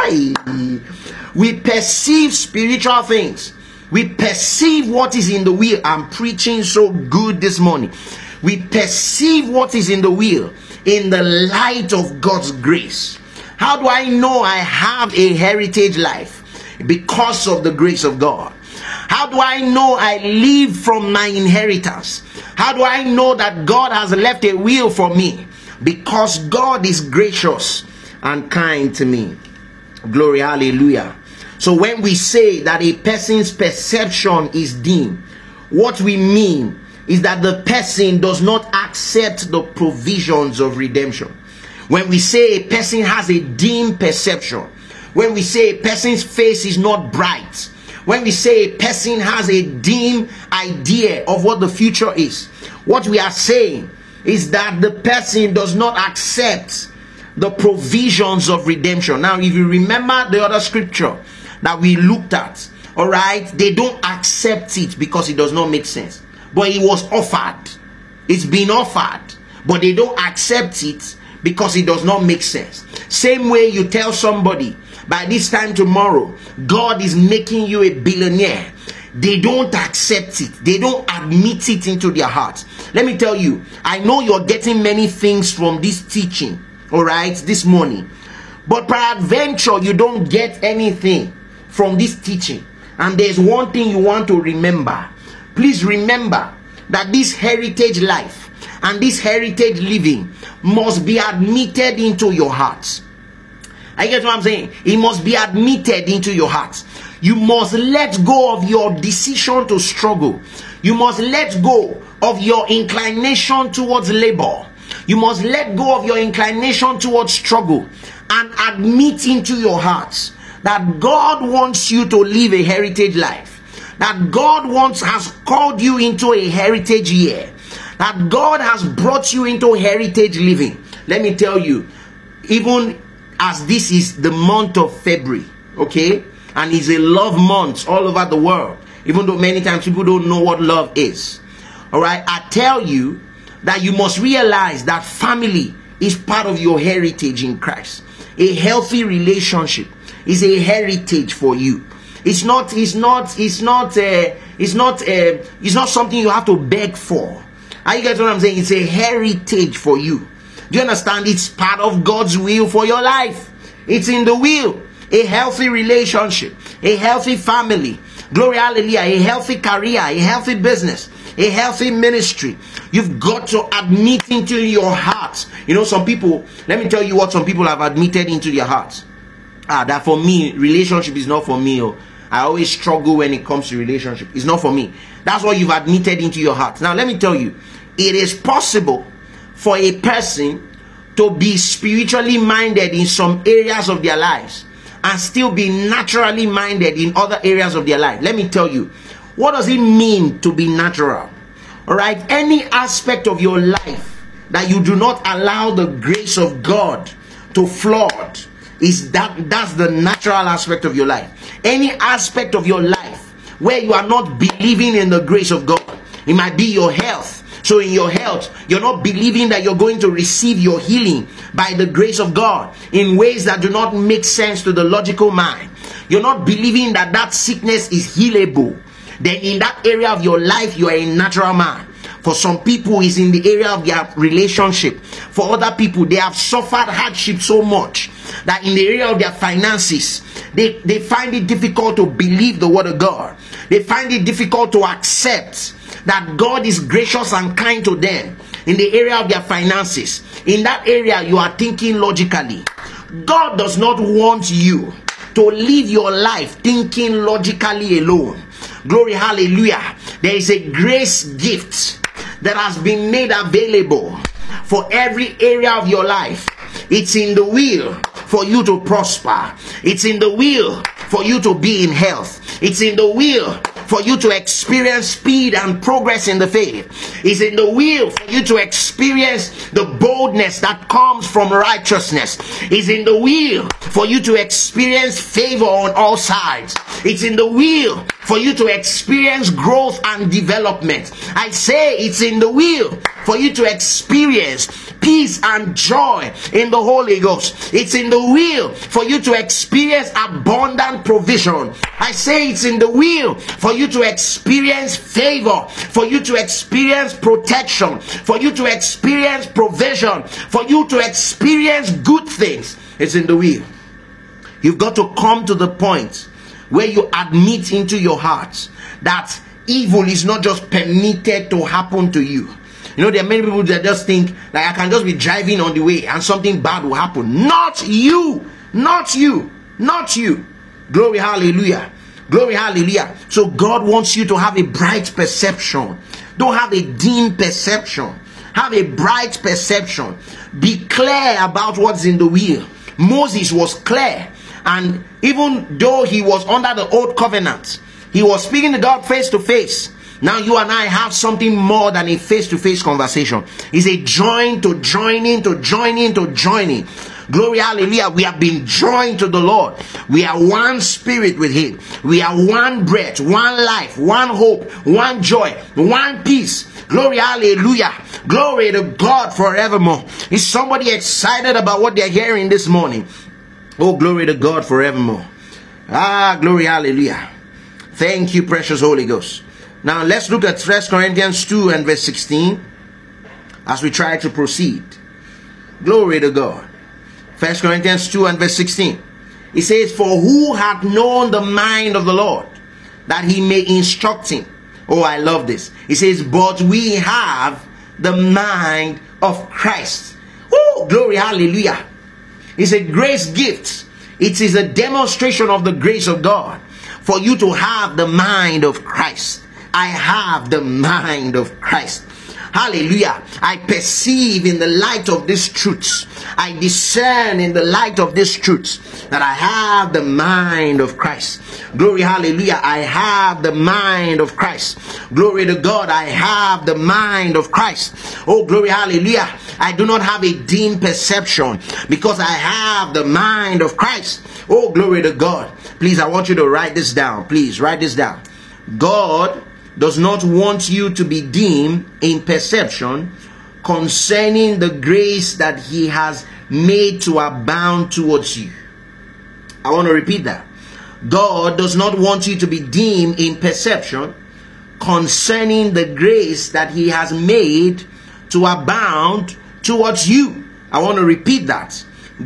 [SPEAKER 2] We perceive spiritual things. We perceive what is in the will i'm preaching so good this morning. We perceive what is in the will in the light of god's grace how do i know i have a heritage life because of the grace of God? How do I know I live from my inheritance? How do I know that God has left a will for me? Because God is gracious and kind to me. Glory, hallelujah. So when we say that a person's perception is dim, what we mean is that the person does not accept the provisions of redemption. When we say a person has a dim perception, when we say a person's face is not bright, when we say a person has a dim idea of what the future is, what we are saying is that the person does not accept the provisions of redemption. Now, if you remember the other scripture that we looked at, all right, they don't accept it because it does not make sense. But it was offered, it's been offered, but they don't accept it because it does not make sense. Same way you tell somebody by this time tomorrow, God is making you a billionaire. They don't accept it, they don't admit it into their hearts. Let me tell you, I know you're getting many things from this teaching, all right, this morning, but peradventure you don't get anything from this teaching. And there's one thing you want to remember. Please remember that this heritage life and this heritage living must be admitted into your hearts. I get what I'm saying? It must be admitted into your heart. You must let go of your decision to struggle. You must let go of your inclination towards labor. You must let go of your inclination towards struggle and admit into your heart that God wants you to live a heritage life. That God wants has called you into a heritage year. That God has brought you into heritage living. Let me tell you, even as this is the month of February, okay? And it's a love month all over the world, even though many times people don't know what love is. All right, I tell you that you must realize that family is part of your heritage in Christ. A healthy relationship is a heritage for you. It's not. It's not. It's not. Uh, it's not. Uh, it's not something you have to beg for. Are you guys what I'm saying? It's a heritage for you. Do you understand? It's part of God's will for your life. It's in the will. A healthy relationship, a healthy family, glory, hallelujah, a healthy career, a healthy business, a healthy ministry. You've got to admit into your heart. You know, some people, let me tell you what some people have admitted into their hearts. Ah, that for me, relationship is not for me. Oh. I always struggle when it comes to relationship. It's not for me. That's what you've admitted into your heart. Now, let me tell you, it is possible for a person to be spiritually minded in some areas of their lives and still be naturally minded in other areas of their life. Let me tell you, what does it mean to be natural? All right, any aspect of your life that you do not allow the grace of God to flood is that that's the natural aspect of your life. Any aspect of your life where you are not believing in the grace of God, it might be your health. So, in your health, you're not believing that you're going to receive your healing by the grace of God in ways that do not make sense to the logical mind. You're not believing that that sickness is healable. Then, in that area of your life, you are a natural man. For some people, it's in the area of their relationship. For other people, they have suffered hardship so much that in the area of their finances, they, they find it difficult to believe the word of God. They find it difficult to accept that God is gracious and kind to them in the area of their finances. In that area, you are thinking logically. God does not want you to live your life thinking logically alone. Glory, hallelujah. There is a grace gift that has been made available for every area of your life. It's in the will for you to prosper. It's in the will for you to be in health. It's in the will for you to experience speed and progress in the faith. It's in the will for you to experience the boldness that comes from righteousness. It's in the will for you to experience favor on all sides. It's in the will for you to experience growth and development. I say it's in the will for you to experience peace and joy in the Holy Ghost. It's in the will for you to experience abundant provision. I say it's in the will for you to experience favor, for you to experience protection, for you to experience provision, for you to experience good things. It's in the will. You've got to come to the point where you admit into your heart that evil is not just permitted to happen to you. You know, there are many people that just think like I can just be driving on the way and something bad will happen. Not you, not you, not you. Glory, hallelujah. Glory, hallelujah. So God wants you to have a bright perception. Don't have a dim perception. Have a bright perception. Be clear about what's in the will. Moses was clear and even though he was under the old covenant, he was speaking to God face to face. Now you and I have something more than a face-to-face conversation. It's a join to joining to joining to joining. Glory, hallelujah. We have been joined to the Lord. We are one spirit with Him. We are one breath, one life, one hope, one joy, one peace. Glory, hallelujah. Glory to God forevermore. Is somebody excited about what they're hearing this morning? Oh, glory to God forevermore. Ah, glory, hallelujah. Thank you, precious Holy Ghost. Now let's look at 1 Corinthians 2 and verse 16 as we try to proceed. Glory to God. 1 Corinthians 2 and verse 16. It says, For who hath known the mind of the Lord that he may instruct him? Oh, I love this. It says, But we have the mind of Christ. Oh, glory, hallelujah. It's a grace gift. It is a demonstration of the grace of God for you to have the mind of Christ. I have the mind of Christ. Hallelujah. I perceive in the light of these truths. I discern in the light of these truths that I have the mind of Christ. Glory, hallelujah. I have the mind of Christ. Glory to God. I have the mind of Christ. Oh, glory, hallelujah. I do not have a dim perception because I have the mind of Christ. Oh, glory to God. Please, I want you to write this down. Please, write this down. God does not want you to be dim in perception concerning the grace that He has made to abound towards you. I want to repeat that. God does not want you to be dim in perception concerning the grace that He has made to abound towards you. I want to repeat that.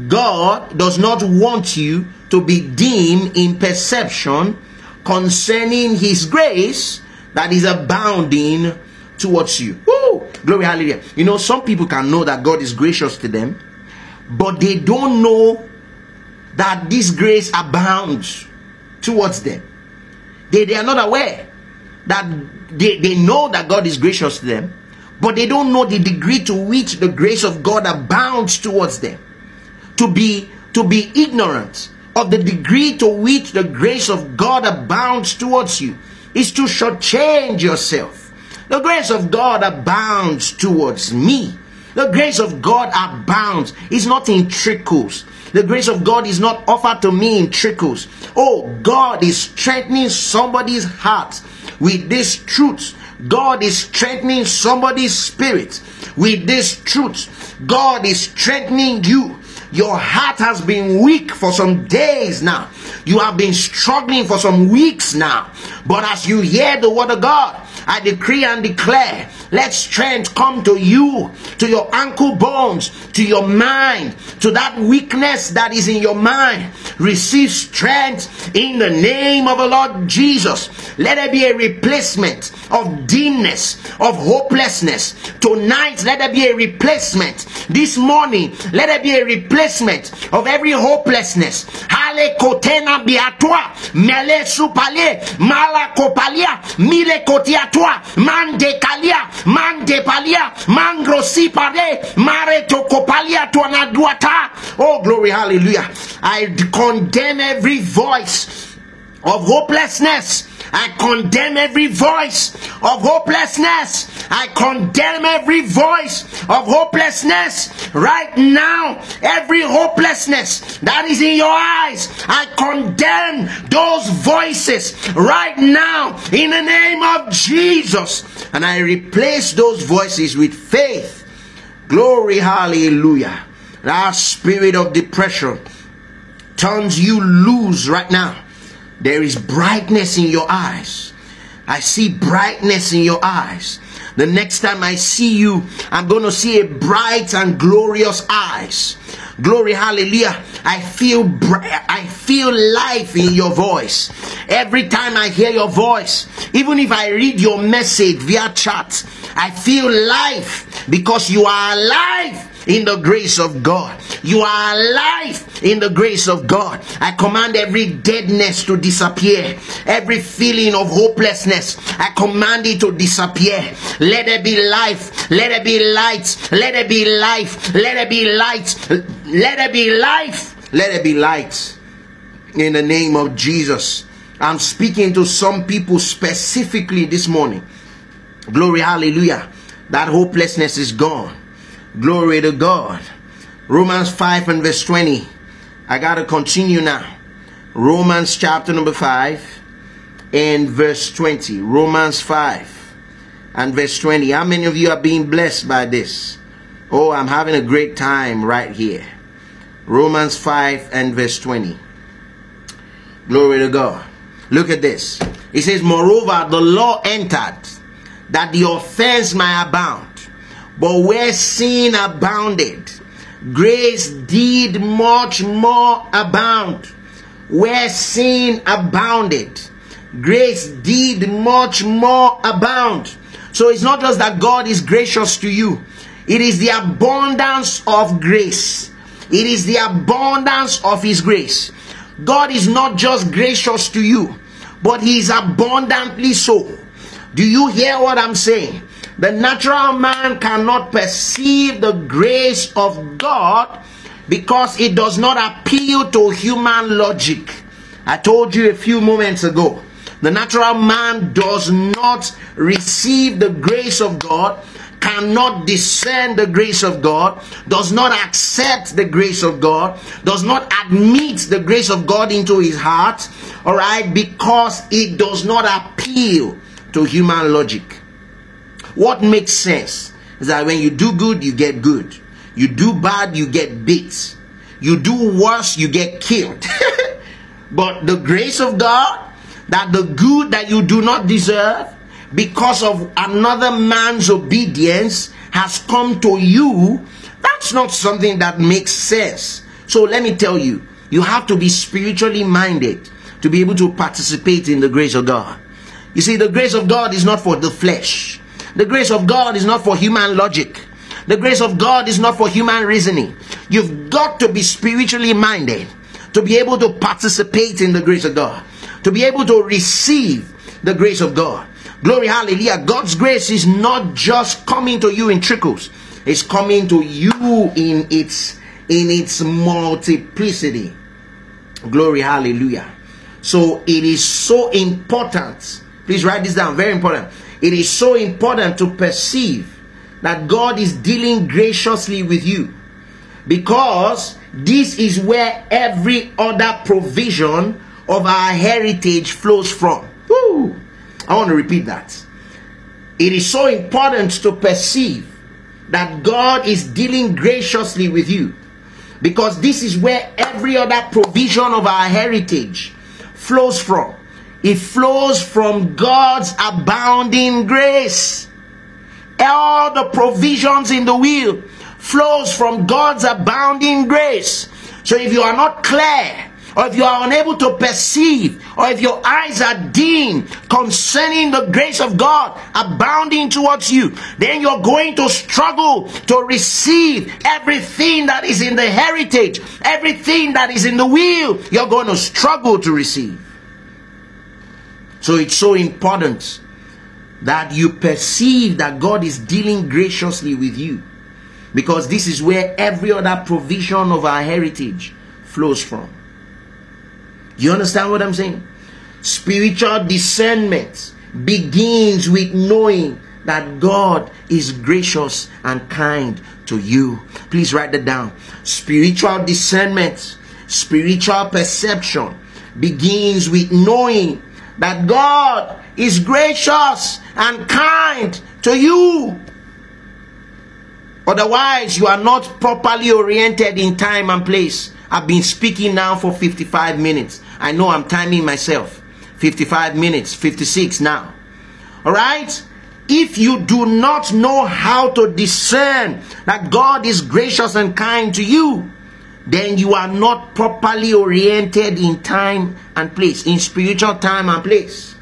[SPEAKER 2] God does not want you to be dim in perception concerning His grace that is abounding towards you. Woo! Glory, hallelujah. You know, some people can know that God is gracious to them, but they don't know that this grace abounds towards them. They, they are not aware that they, they know that God is gracious to them, but they don't know the degree to which the grace of God abounds towards them. To be to be ignorant of the degree to which the grace of God abounds towards you is to shortchange yourself. The grace of God abounds towards me. The grace of God abounds. It's not in trickles. The grace of God is not offered to me in trickles. Oh, God is strengthening somebody's heart with this truth. God is strengthening somebody's spirit with this truth. God is strengthening you. Your heart has been weak for some days now. You have been struggling for some weeks now. But as you hear the word of God, I decree and declare let strength come to you, to your ankle bones, to your mind, to that weakness that is in your mind. Receive strength in the name of the Lord Jesus. Let there be a replacement of dimness, of hopelessness. Tonight, let there be a replacement. This morning, let there be a replacement of every hopelessness. Hale kotena biatwa, mele supale, mala kopalia, mile kotiatwa, mande kalia, mande palia, mangro sipade, mare tokopalia tuanaduata. Oh, glory, hallelujah. I condemn every voice of hopelessness I condemn every voice of hopelessness. I condemn every voice of hopelessness right now. Every hopelessness that is in your eyes, I condemn those voices right now in the name of Jesus. And I replace those voices with faith. Glory, hallelujah. That spirit of depression turns you loose right now there is brightness in your eyes. I see brightness in your eyes. The next time I see you, I'm going to see a bright and glorious eyes. Glory, hallelujah. I feel I feel life in your voice. Every time I hear your voice, even if I read your message via chat, I feel life because you are alive in the grace of God. You are alive in the grace of God. I command every deadness to disappear, every feeling of hopelessness. I command it to disappear. Let there be life. Let there be light. Let there be life. Let there be light. Let there be life. Let there be light. In the name of Jesus. I'm speaking to some people specifically this morning. Glory, hallelujah. That hopelessness is gone. Glory to God. Romans 5 and verse 20. I got to continue now. Romans chapter number 5 and verse 20. Romans 5 and verse 20. How many of you are being blessed by this? Oh, I'm having a great time right here. Romans 5 and verse 20. Glory to God. Look at this. It says, Moreover, the law entered that the offense might abound. But where sin abounded, grace did much more abound. Where sin abounded, grace did much more abound. So it's not just that God is gracious to you, it is the abundance of grace. It is the abundance of His grace. God is not just gracious to you, but He is abundantly so. Do you hear what I'm saying? The natural man cannot perceive the grace of God because it does not appeal to human logic. I told you a few moments ago. The natural man does not receive the grace of God, cannot discern the grace of God, does not accept the grace of God, does not admit the grace of God into his heart, all right, because it does not appeal to human logic. What makes sense is that when you do good, you get good. You do bad, you get beat. You do worse, you get killed. but the grace of God, that the good that you do not deserve, because of another man's obedience, has come to you, that's not something that makes sense. So let me tell you, you have to be spiritually minded to be able to participate in the grace of God. You see, the grace of God is not for the flesh. The grace of God is not for human logic. The grace of God is not for human reasoning. You've got to be spiritually minded to be able to participate in the grace of God, to be able to receive the grace of God. Glory, hallelujah. God's grace is not just coming to you in trickles, it's coming to you in its in its multiplicity. Glory, hallelujah. So it is so important Please write this down. Very important. It is so important to perceive that God is dealing graciously with you because this is where every other provision of our heritage flows from. Woo! I want to repeat that. It is so important to perceive that God is dealing graciously with you because this is where every other provision of our heritage flows from. It flows from God's abounding grace. All the provisions in the will flows from God's abounding grace. So if you are not clear or if you are unable to perceive, or if your eyes are dim concerning the grace of God abounding towards you, then you're going to struggle to receive everything that is in the heritage, everything that is in the will. You're going to struggle to receive. So it's so important that you perceive that God is dealing graciously with you. Because this is where every other provision of our heritage flows from. You understand what I'm saying? Spiritual discernment begins with knowing that God is gracious and kind to you. Please write that down. Spiritual discernment, spiritual perception begins with knowing that God is gracious and kind to you. Otherwise, you are not properly oriented in time and place. I've been speaking now for 55 minutes. I know I'm timing myself. 55 minutes, 56 now. All right? If you do not know how to discern that God is gracious and kind to you, then you are not properly oriented in time and place, in spiritual time and place.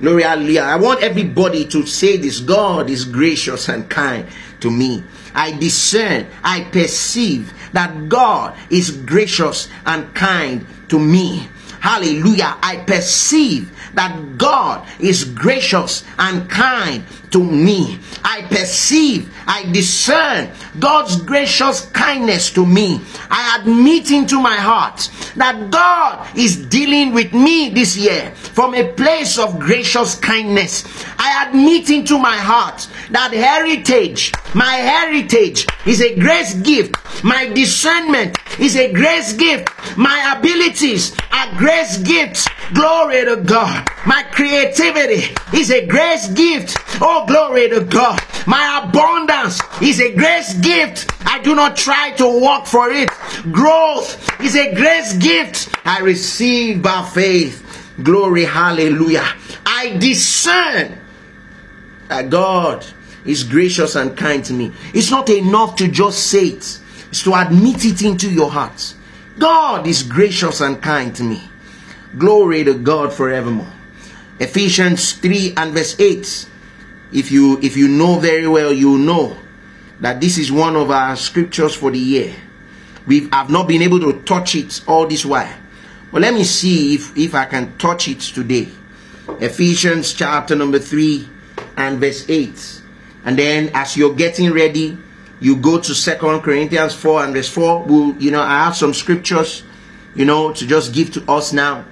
[SPEAKER 2] Glory hallelujah. I want everybody to say this God is gracious and kind to me. I discern, I perceive that God is gracious and kind to me. Hallelujah. I perceive that God is gracious and kind to me. I perceive, I discern God's gracious kindness to me. I admit into my heart that God is dealing with me this year from a place of gracious kindness. I admit into my heart that heritage, my heritage is a grace gift. My discernment is a grace gift. My abilities are grace gifts. Glory to God. My creativity is a grace gift. Oh, glory to God. My abundance is a grace gift. I do not try to work for it. Growth is a grace gift I receive by faith. Glory, hallelujah. I discern that God is gracious and kind to me. It's not enough to just say it, it's to admit it into your heart. God is gracious and kind to me. Glory to God forevermore. Ephesians 3 and verse 8. If you if you know very well, you know that this is one of our scriptures for the year. We have not been able to touch it all this while. But let me see if, if I can touch it today. Ephesians chapter number 3 and verse 8. And then as you're getting ready, you go to Second Corinthians 4 and verse 4. We'll, you know, I have some scriptures, you know, to just give to us now.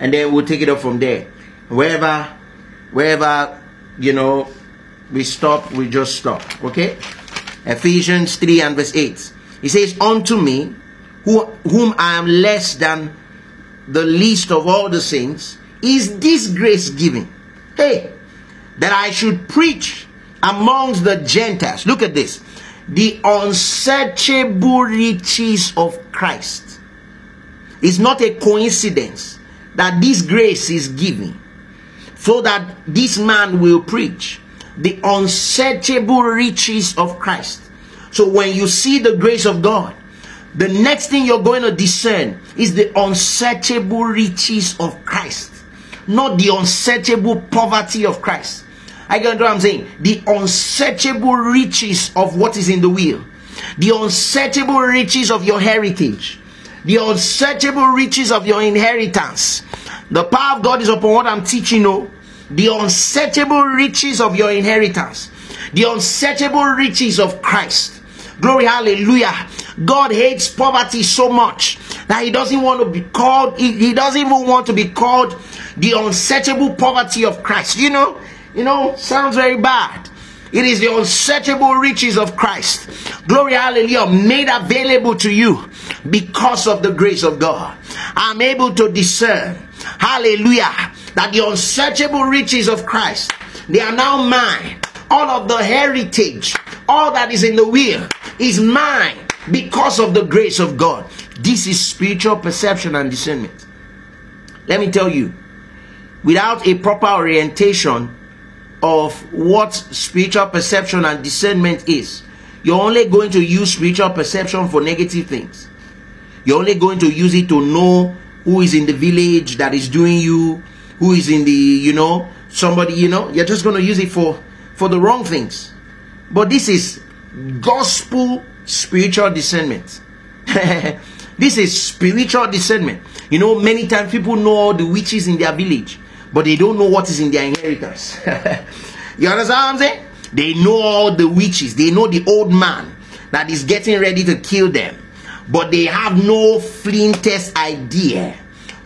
[SPEAKER 2] And then we'll take it up from there. Wherever, wherever, you know, we stop, we just stop. Okay? Ephesians 3 and verse 8. He says, Unto me, who, whom I am less than the least of all the saints, is this grace given. Hey, that I should preach amongst the Gentiles. Look at this. The unsearchable riches of Christ. It's not a coincidence that this grace is given so that this man will preach the unsearchable riches of Christ. So when you see the grace of God, the next thing you're going to discern is the unsearchable riches of Christ, not the unsearchable poverty of Christ. I get what I'm saying. The unsearchable riches of what is in the will, the unsearchable riches of your heritage, the unsearchable riches of your inheritance. The power of God is upon what I'm teaching you. The unsearchable riches of your inheritance, the unsearchable riches of Christ. Glory, hallelujah. God hates poverty so much that he doesn't want to be called, he, he doesn't even want to be called the unsearchable poverty of Christ. You know, you know, sounds very bad. It is the unsearchable riches of Christ. Glory, hallelujah, made available to you because of the grace of God. I'm able to discern, hallelujah, that the unsearchable riches of Christ, they are now mine. All of the heritage, all that is in the will is mine because of the grace of God. This is spiritual perception and discernment. Let me tell you, without a proper orientation of what spiritual perception and discernment is, you're only going to use spiritual perception for negative things. You're only going to use it to know who is in the village that is doing you, who is in the, you know, somebody, you know, you're just going to use it for for the wrong things. But this is gospel spiritual discernment. this is spiritual discernment. You know, many times people know all the witches in their village, but they don't know what is in their inheritance. you understand what I'm saying? They know all the witches, they know the old man that is getting ready to kill them, but they have no flintest idea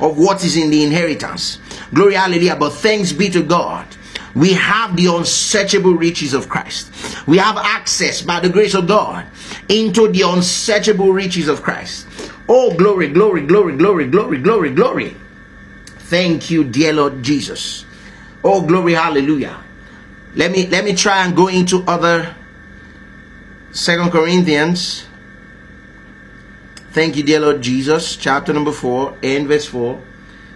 [SPEAKER 2] of what is in the inheritance. Glory, hallelujah. But thanks be to God we have the unsearchable riches of Christ. We have access by the grace of God into the unsearchable riches of Christ. Oh, glory, glory, glory, glory, glory, glory, glory. Thank you, dear Lord Jesus. Oh, glory, hallelujah. Let me let me try and go into other Second Corinthians. Thank you, dear Lord Jesus. Chapter number four and verse four.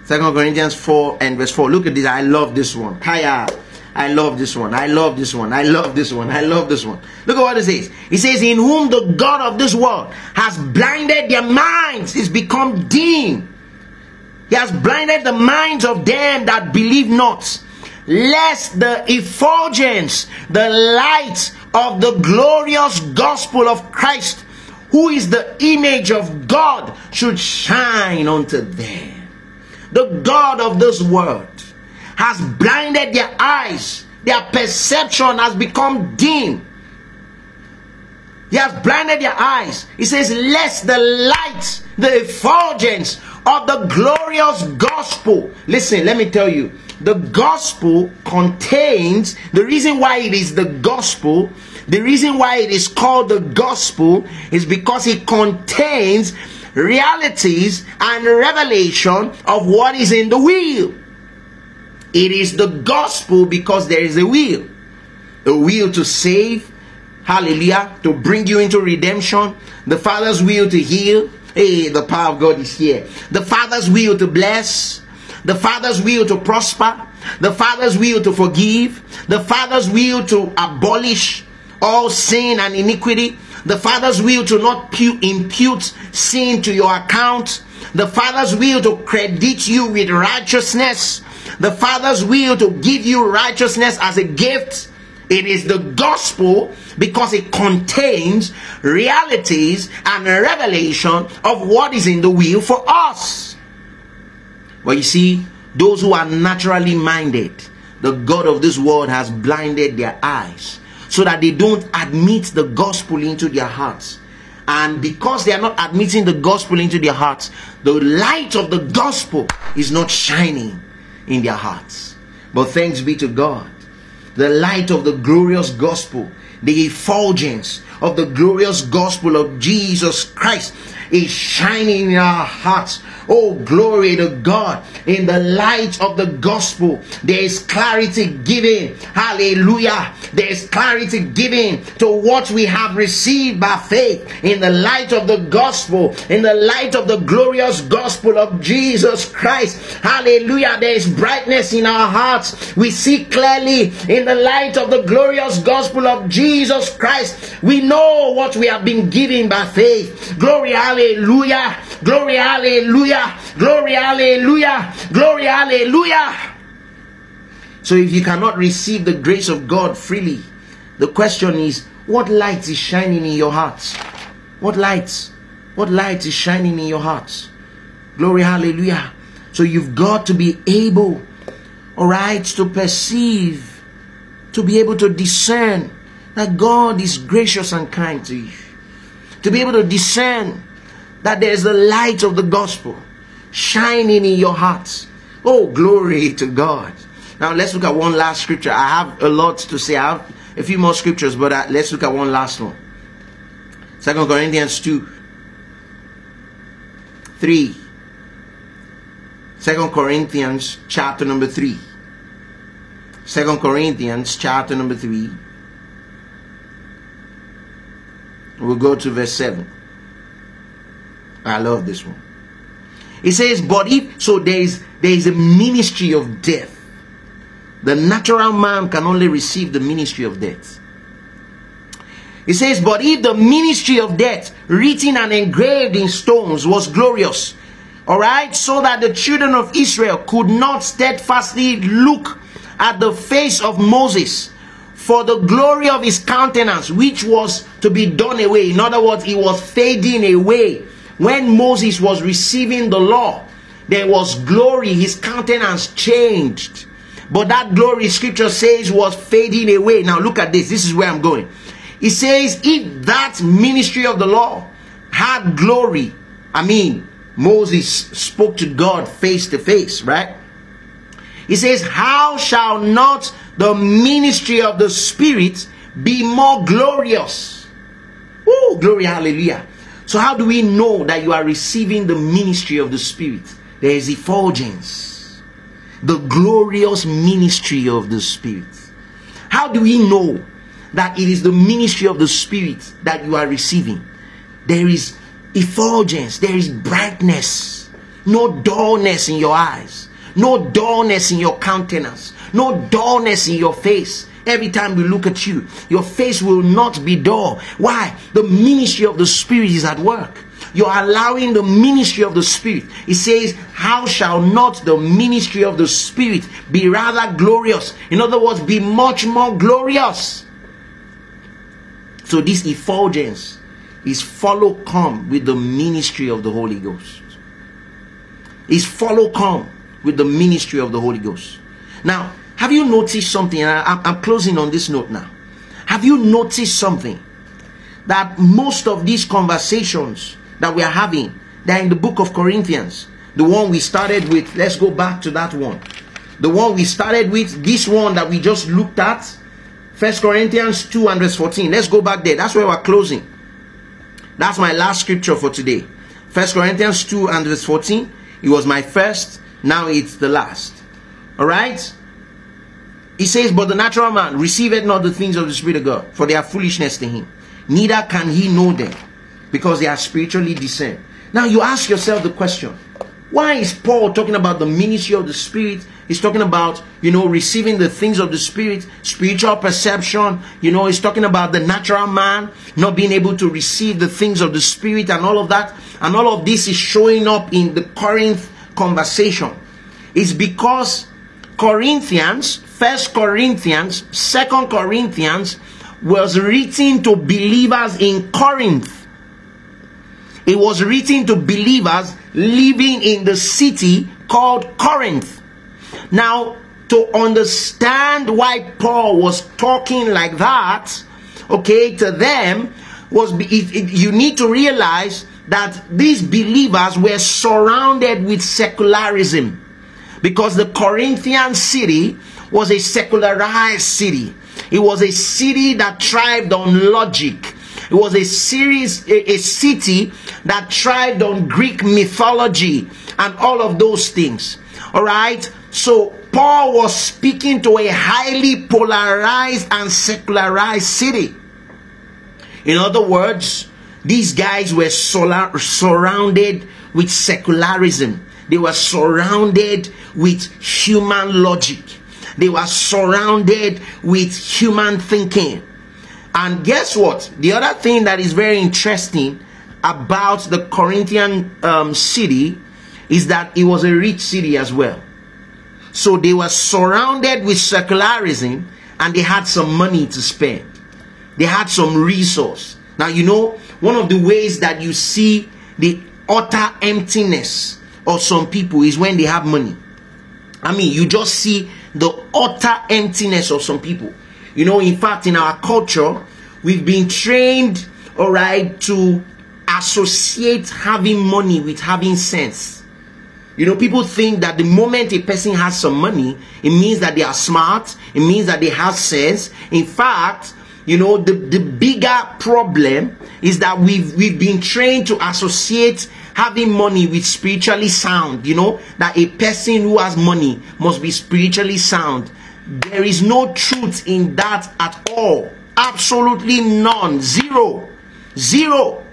[SPEAKER 2] Second Corinthians 4 and verse 4. Look at this. I love this one. Kaya. I love this one. I love this one. I love this one. I love this one. Look at what it says. It says, In whom the God of this world has blinded their minds, is become dim. He has blinded the minds of them that believe not, lest the effulgence, the light of the glorious gospel of Christ, who is the image of God, should shine unto them. The God of this world has blinded their eyes. Their perception has become dim. He has blinded their eyes. He says, Lest the light, the effulgence of the glorious gospel. Listen, let me tell you. The gospel contains the reason why it is the gospel, the reason why it is called the gospel is because it contains realities and revelation of what is in the will. It is the gospel because there is a will. A will to save, hallelujah, to bring you into redemption. The Father's will to heal. Hey, the power of God is here. The Father's will to bless. The Father's will to prosper. The Father's will to forgive. The Father's will to abolish all sin and iniquity. The Father's will to not impute sin to your account. The Father's will to credit you with righteousness the Father's will to give you righteousness as a gift. It is the gospel because it contains realities and revelation of what is in the will for us. But you see, those who are naturally minded, the God of this world has blinded their eyes so that they don't admit the gospel into their hearts. And because they are not admitting the gospel into their hearts, the light of the gospel is not shining in their hearts. But thanks be to God, the light of the glorious gospel, the effulgence of the glorious gospel of Jesus Christ is shining in our hearts Oh, glory to God. In the light of the gospel, there is clarity given. Hallelujah. There is clarity given to what we have received by faith. In the light of the gospel, in the light of the glorious gospel of Jesus Christ. Hallelujah. There is brightness in our hearts. We see clearly in the light of the glorious gospel of Jesus Christ. We know what we have been given by faith. Glory, hallelujah. Glory, hallelujah. Glory, hallelujah. Glory, hallelujah. So if you cannot receive the grace of God freely, the question is, what light is shining in your heart? What light? What light is shining in your hearts? Glory, hallelujah. So you've got to be able, all right, to perceive, to be able to discern that God is gracious and kind to you. To be able to discern that there's the light of the gospel shining in your hearts. Oh, glory to God. Now let's look at one last scripture. I have a lot to say. I have a few more scriptures, but uh, let's look at one last one. Second Corinthians 2 3. Second Corinthians chapter number 3. Second Corinthians chapter number 3. We'll go to verse 7. I love this one. It says, But if so there is there is a ministry of death. The natural man can only receive the ministry of death. It says, But if the ministry of death, written and engraved in stones, was glorious, all right, so that the children of Israel could not steadfastly look at the face of Moses for the glory of his countenance, which was to be done away. In other words, it was fading away. When Moses was receiving the law, there was glory, his countenance changed. But that glory, scripture says, was fading away. Now, look at this. This is where I'm going. It says, if that ministry of the law had glory, I mean, Moses spoke to God face to face, right? He says, How shall not the ministry of the Spirit be more glorious? Oh, glory, hallelujah. So, how do we know that you are receiving the ministry of the Spirit? There is effulgence, the glorious ministry of the Spirit. How do we know that it is the ministry of the Spirit that you are receiving? There is effulgence, there is brightness, no dullness in your eyes no dullness in your countenance, no dullness in your face. Every time we look at you, your face will not be dull. Why? The ministry of the Spirit is at work. You're allowing the ministry of the Spirit. It says, How shall not the ministry of the Spirit be rather glorious? In other words, be much more glorious. So, this effulgence is follow come with the ministry of the Holy Ghost. Is follow come with the ministry of the Holy Ghost. Now, have you noticed something? I, I'm closing on this note now. Have you noticed something? That most of these conversations that we are having, they're in the book of Corinthians. The one we started with, let's go back to that one. The one we started with, this one that we just looked at, First Corinthians 2 and verse 14. Let's go back there. That's where we're closing. That's my last scripture for today. First Corinthians 2 and verse 14. It was my first now it's the last. All right? He says, But the natural man receiveth not the things of the Spirit of God, for they are foolishness to him. Neither can he know them, because they are spiritually discerned. Now you ask yourself the question why is Paul talking about the ministry of the Spirit? He's talking about, you know, receiving the things of the Spirit, spiritual perception. You know, he's talking about the natural man not being able to receive the things of the Spirit and all of that. And all of this is showing up in the Corinth conversation It's because Corinthians, First Corinthians, Second Corinthians was written to believers in Corinth. It was written to believers living in the city called Corinth. Now, to understand why Paul was talking like that, okay, to them was it, it, you need to realize that these believers were surrounded with secularism because the Corinthian city was a secularized city. It was a city that thrived on logic. It was a series, a, a city that thrived on Greek mythology and all of those things. All right. So Paul was speaking to a highly polarized and secularized city. In other words, these guys were solar, surrounded with secularism. They were surrounded with human logic. They were surrounded with human thinking. And guess what? The other thing that is very interesting about the Corinthian um, city is that it was a rich city as well. So they were surrounded with secularism and they had some money to spend. They had some resource. Now, you know, one of the ways that you see the utter emptiness of some people is when they have money. I mean, you just see the utter emptiness of some people. You know, in fact, in our culture, we've been trained, all right, to associate having money with having sense. You know, people think that the moment a person has some money, it means that they are smart, it means that they have sense. In fact, you know, the, the bigger problem is that we've we've been trained to associate having money with spiritually sound, you know, that a person who has money must be spiritually sound. There is no truth in that at all. Absolutely none. Zero. Zero.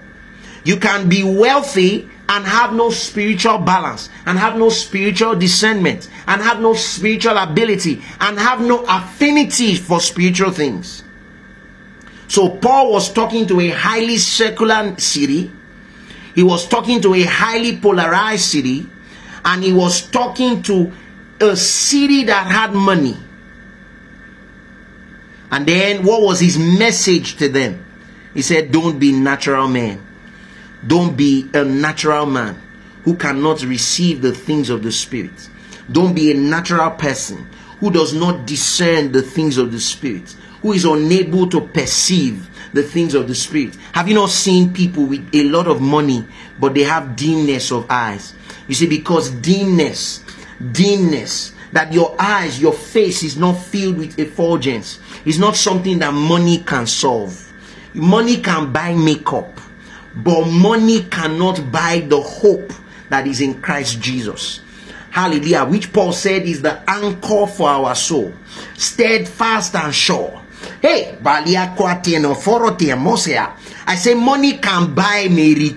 [SPEAKER 2] You can be wealthy and have no spiritual balance and have no spiritual discernment and have no spiritual ability and have no affinity for spiritual things. So Paul was talking to a highly secular city. He was talking to a highly polarized city and he was talking to a city that had money. And then what was his message to them? He said, Don't be natural men don't be a natural man who cannot receive the things of the Spirit. Don't be a natural person who does not discern the things of the Spirit, who is unable to perceive the things of the Spirit. Have you not seen people with a lot of money, but they have dimness of eyes? You see, because dimness, dimness, that your eyes, your face is not filled with effulgence, is not something that money can solve. Money can buy makeup but money cannot buy the hope that is in Christ Jesus. Hallelujah. Which Paul said is the anchor for our soul, steadfast and sure. Hey, I say money can buy Mary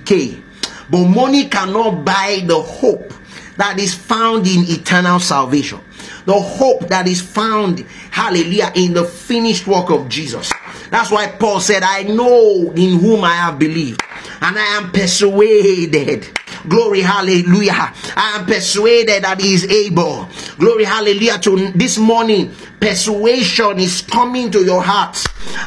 [SPEAKER 2] but money cannot buy the hope that is found in eternal salvation. The hope that is found, hallelujah, in the finished work of Jesus. That's why Paul said, I know in whom I have believed, and I am persuaded. Glory, hallelujah. I am persuaded that he is able. Glory, hallelujah. To this morning, persuasion is coming to your heart.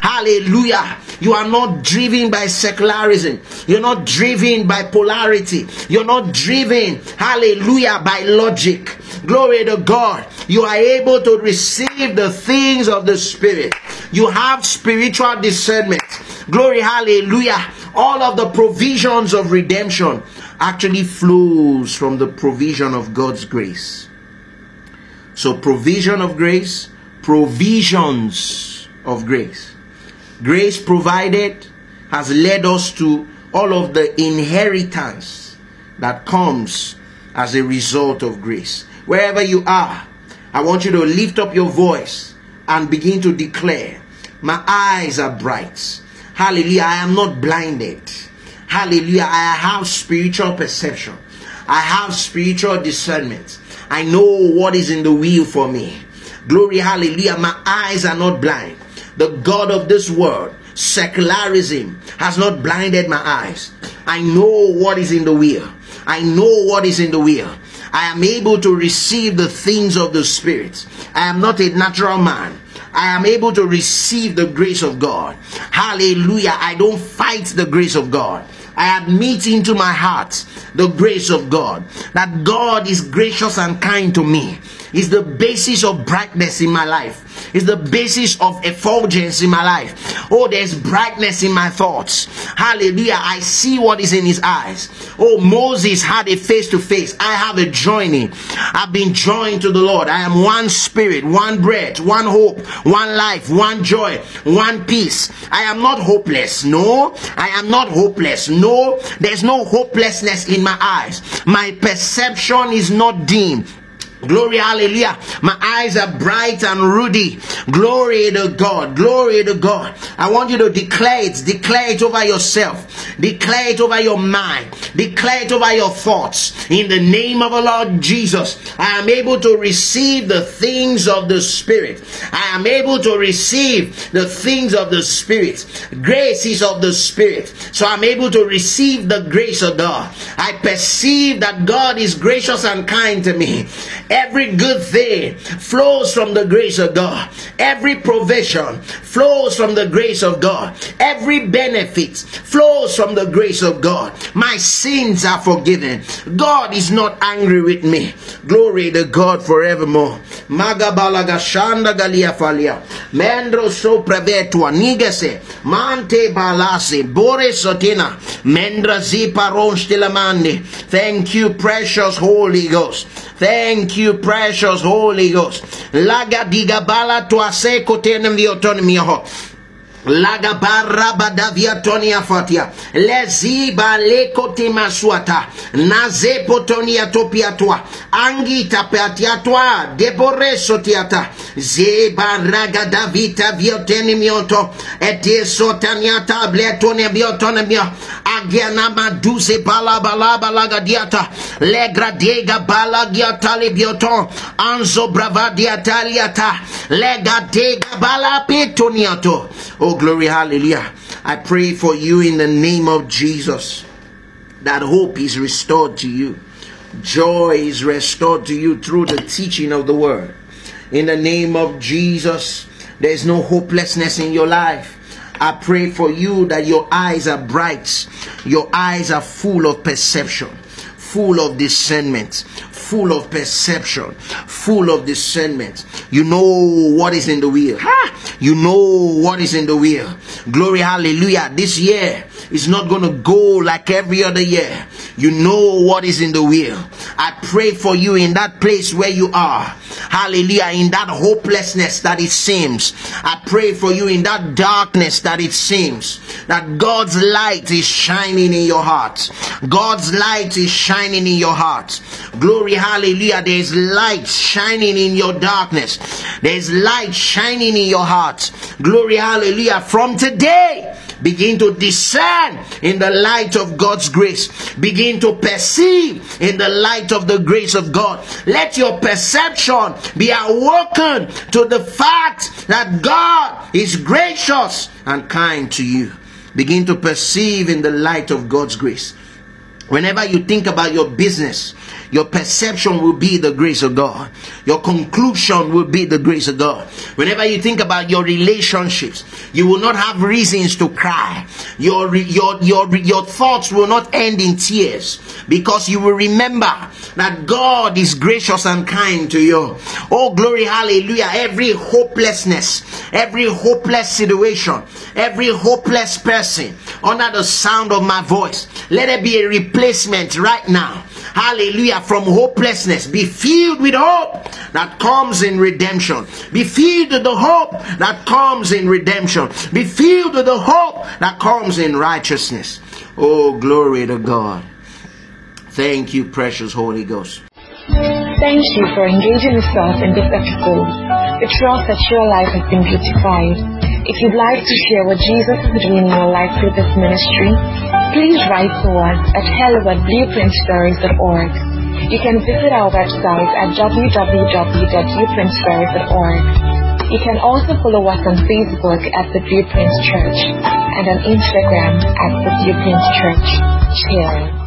[SPEAKER 2] Hallelujah. You are not driven by secularism. You're not driven by polarity. You're not driven, hallelujah, by logic. Glory to God. You are able to receive the things of the Spirit. You have spiritual discernment. Glory, hallelujah. All of the provisions of redemption actually flows from the provision of God's grace. So, provision of grace, provisions of grace. Grace provided has led us to all of the inheritance that comes as a result of grace. Wherever you are, I want you to lift up your voice and begin to declare, My eyes are bright. Hallelujah. I am not blinded. Hallelujah. I have spiritual perception. I have spiritual discernment. I know what is in the will for me. Glory, hallelujah. My eyes are not blind. The God of this world, secularism, has not blinded my eyes. I know what is in the will. I know what is in the will. I am able to receive the things of the Spirit. I am not a natural man. I am able to receive the grace of God. Hallelujah. I don't fight the grace of God. I admit into my heart the grace of God. That God is gracious and kind to me. Is the basis of brightness in my life is the basis of effulgence in my life. Oh, there's brightness in my thoughts. Hallelujah. I see what is in his eyes. Oh, Moses had a face to face. I have a joining. I've been joined to the Lord. I am one spirit, one breath, one hope, one life, one joy, one peace. I am not hopeless. No, I am not hopeless. No, there's no hopelessness in my eyes. My perception is not dim. Glory, hallelujah. My eyes are bright and ruddy. Glory to God. Glory to God. I want you to declare it. Declare it over yourself. Declare it over your mind. Declare it over your thoughts. In the name of the Lord Jesus, I am able to receive the things of the Spirit. I am able to receive the things of the Spirit. Grace is of the Spirit. So I'm able to receive the grace of God. I perceive that God is gracious and kind to me. Every good thing flows from the grace of God. Every provision flows from the grace of God. Every benefit flows from the grace of God. My sins are forgiven. God is not angry with me. Glory to God forevermore. Magabalaga shanda galia falia. Mendro so prevetua nigese. Mante balase. Bore sotina. Mendra zipa ronstilamande. Thank you, precious Holy Ghost. Thank you, precious Holy Ghost. Laga diga bala tua seco tenem autonomy. Laga baraba davia tonia fatia. Leziba lekote masuata. Naze potonia topiatwa. Angi tapiatiatwa. Debore sotiata. Zeba raga davita vioteni mioto. Ete sotaniata bletone biotone mio. Agiana maduze bala bala balaga diata. Legra dega bala giata le bioton. Anzo brava diataliata. Lega dega bala petoniato. Oh, glory, hallelujah. I pray for you in the name of Jesus that hope is restored to you, joy is restored to you through the teaching of the word. In the name of Jesus, there is no hopelessness in your life. I pray for you that your eyes are bright, your eyes are full of perception, full of discernment, full of perception, full of discernment. You know what is in the wheel. You know what is in the wheel. Glory, hallelujah. This year is not going to go like every other year. You know what is in the wheel. I pray for you in that place where you are. Hallelujah. In that hopelessness that it seems. I pray for you in that darkness that it seems. That God's light is shining in your heart. God's light is shining in your heart. Glory, hallelujah. There's light shining in your darkness. There's light shining in your heart. Glory, hallelujah. From today, begin to discern in the light of God's grace. Begin to perceive in the light of the grace of God. Let your perception be awoken to the fact that God is gracious and kind to you. Begin to perceive in the light of God's grace. Whenever you think about your business, your perception will be the grace of God. Your conclusion will be the grace of God. Whenever you think about your relationships, you will not have reasons to cry. Your, your, your, your thoughts will not end in tears because you will remember that God is gracious and kind to you. Oh, glory, hallelujah. Every hopelessness, every hopeless situation, every hopeless person under the sound of my voice, let it be a replacement right now hallelujah, from hopelessness. Be filled with hope that comes in redemption. Be filled with the hope that comes in redemption. Be filled with the hope that comes in righteousness. Oh, glory to God. Thank you, precious Holy Ghost.
[SPEAKER 3] Thank you for engaging us in this episode. We trust that your life has been beautified. If you'd like to share what Jesus is doing in your life through this ministry, please write to us at hello at blueprintstories.org. You can visit our website at www.blueprintstories.org. You can also follow us on Facebook at The Blueprint Church and on Instagram at The Blueprint Church. Cheers.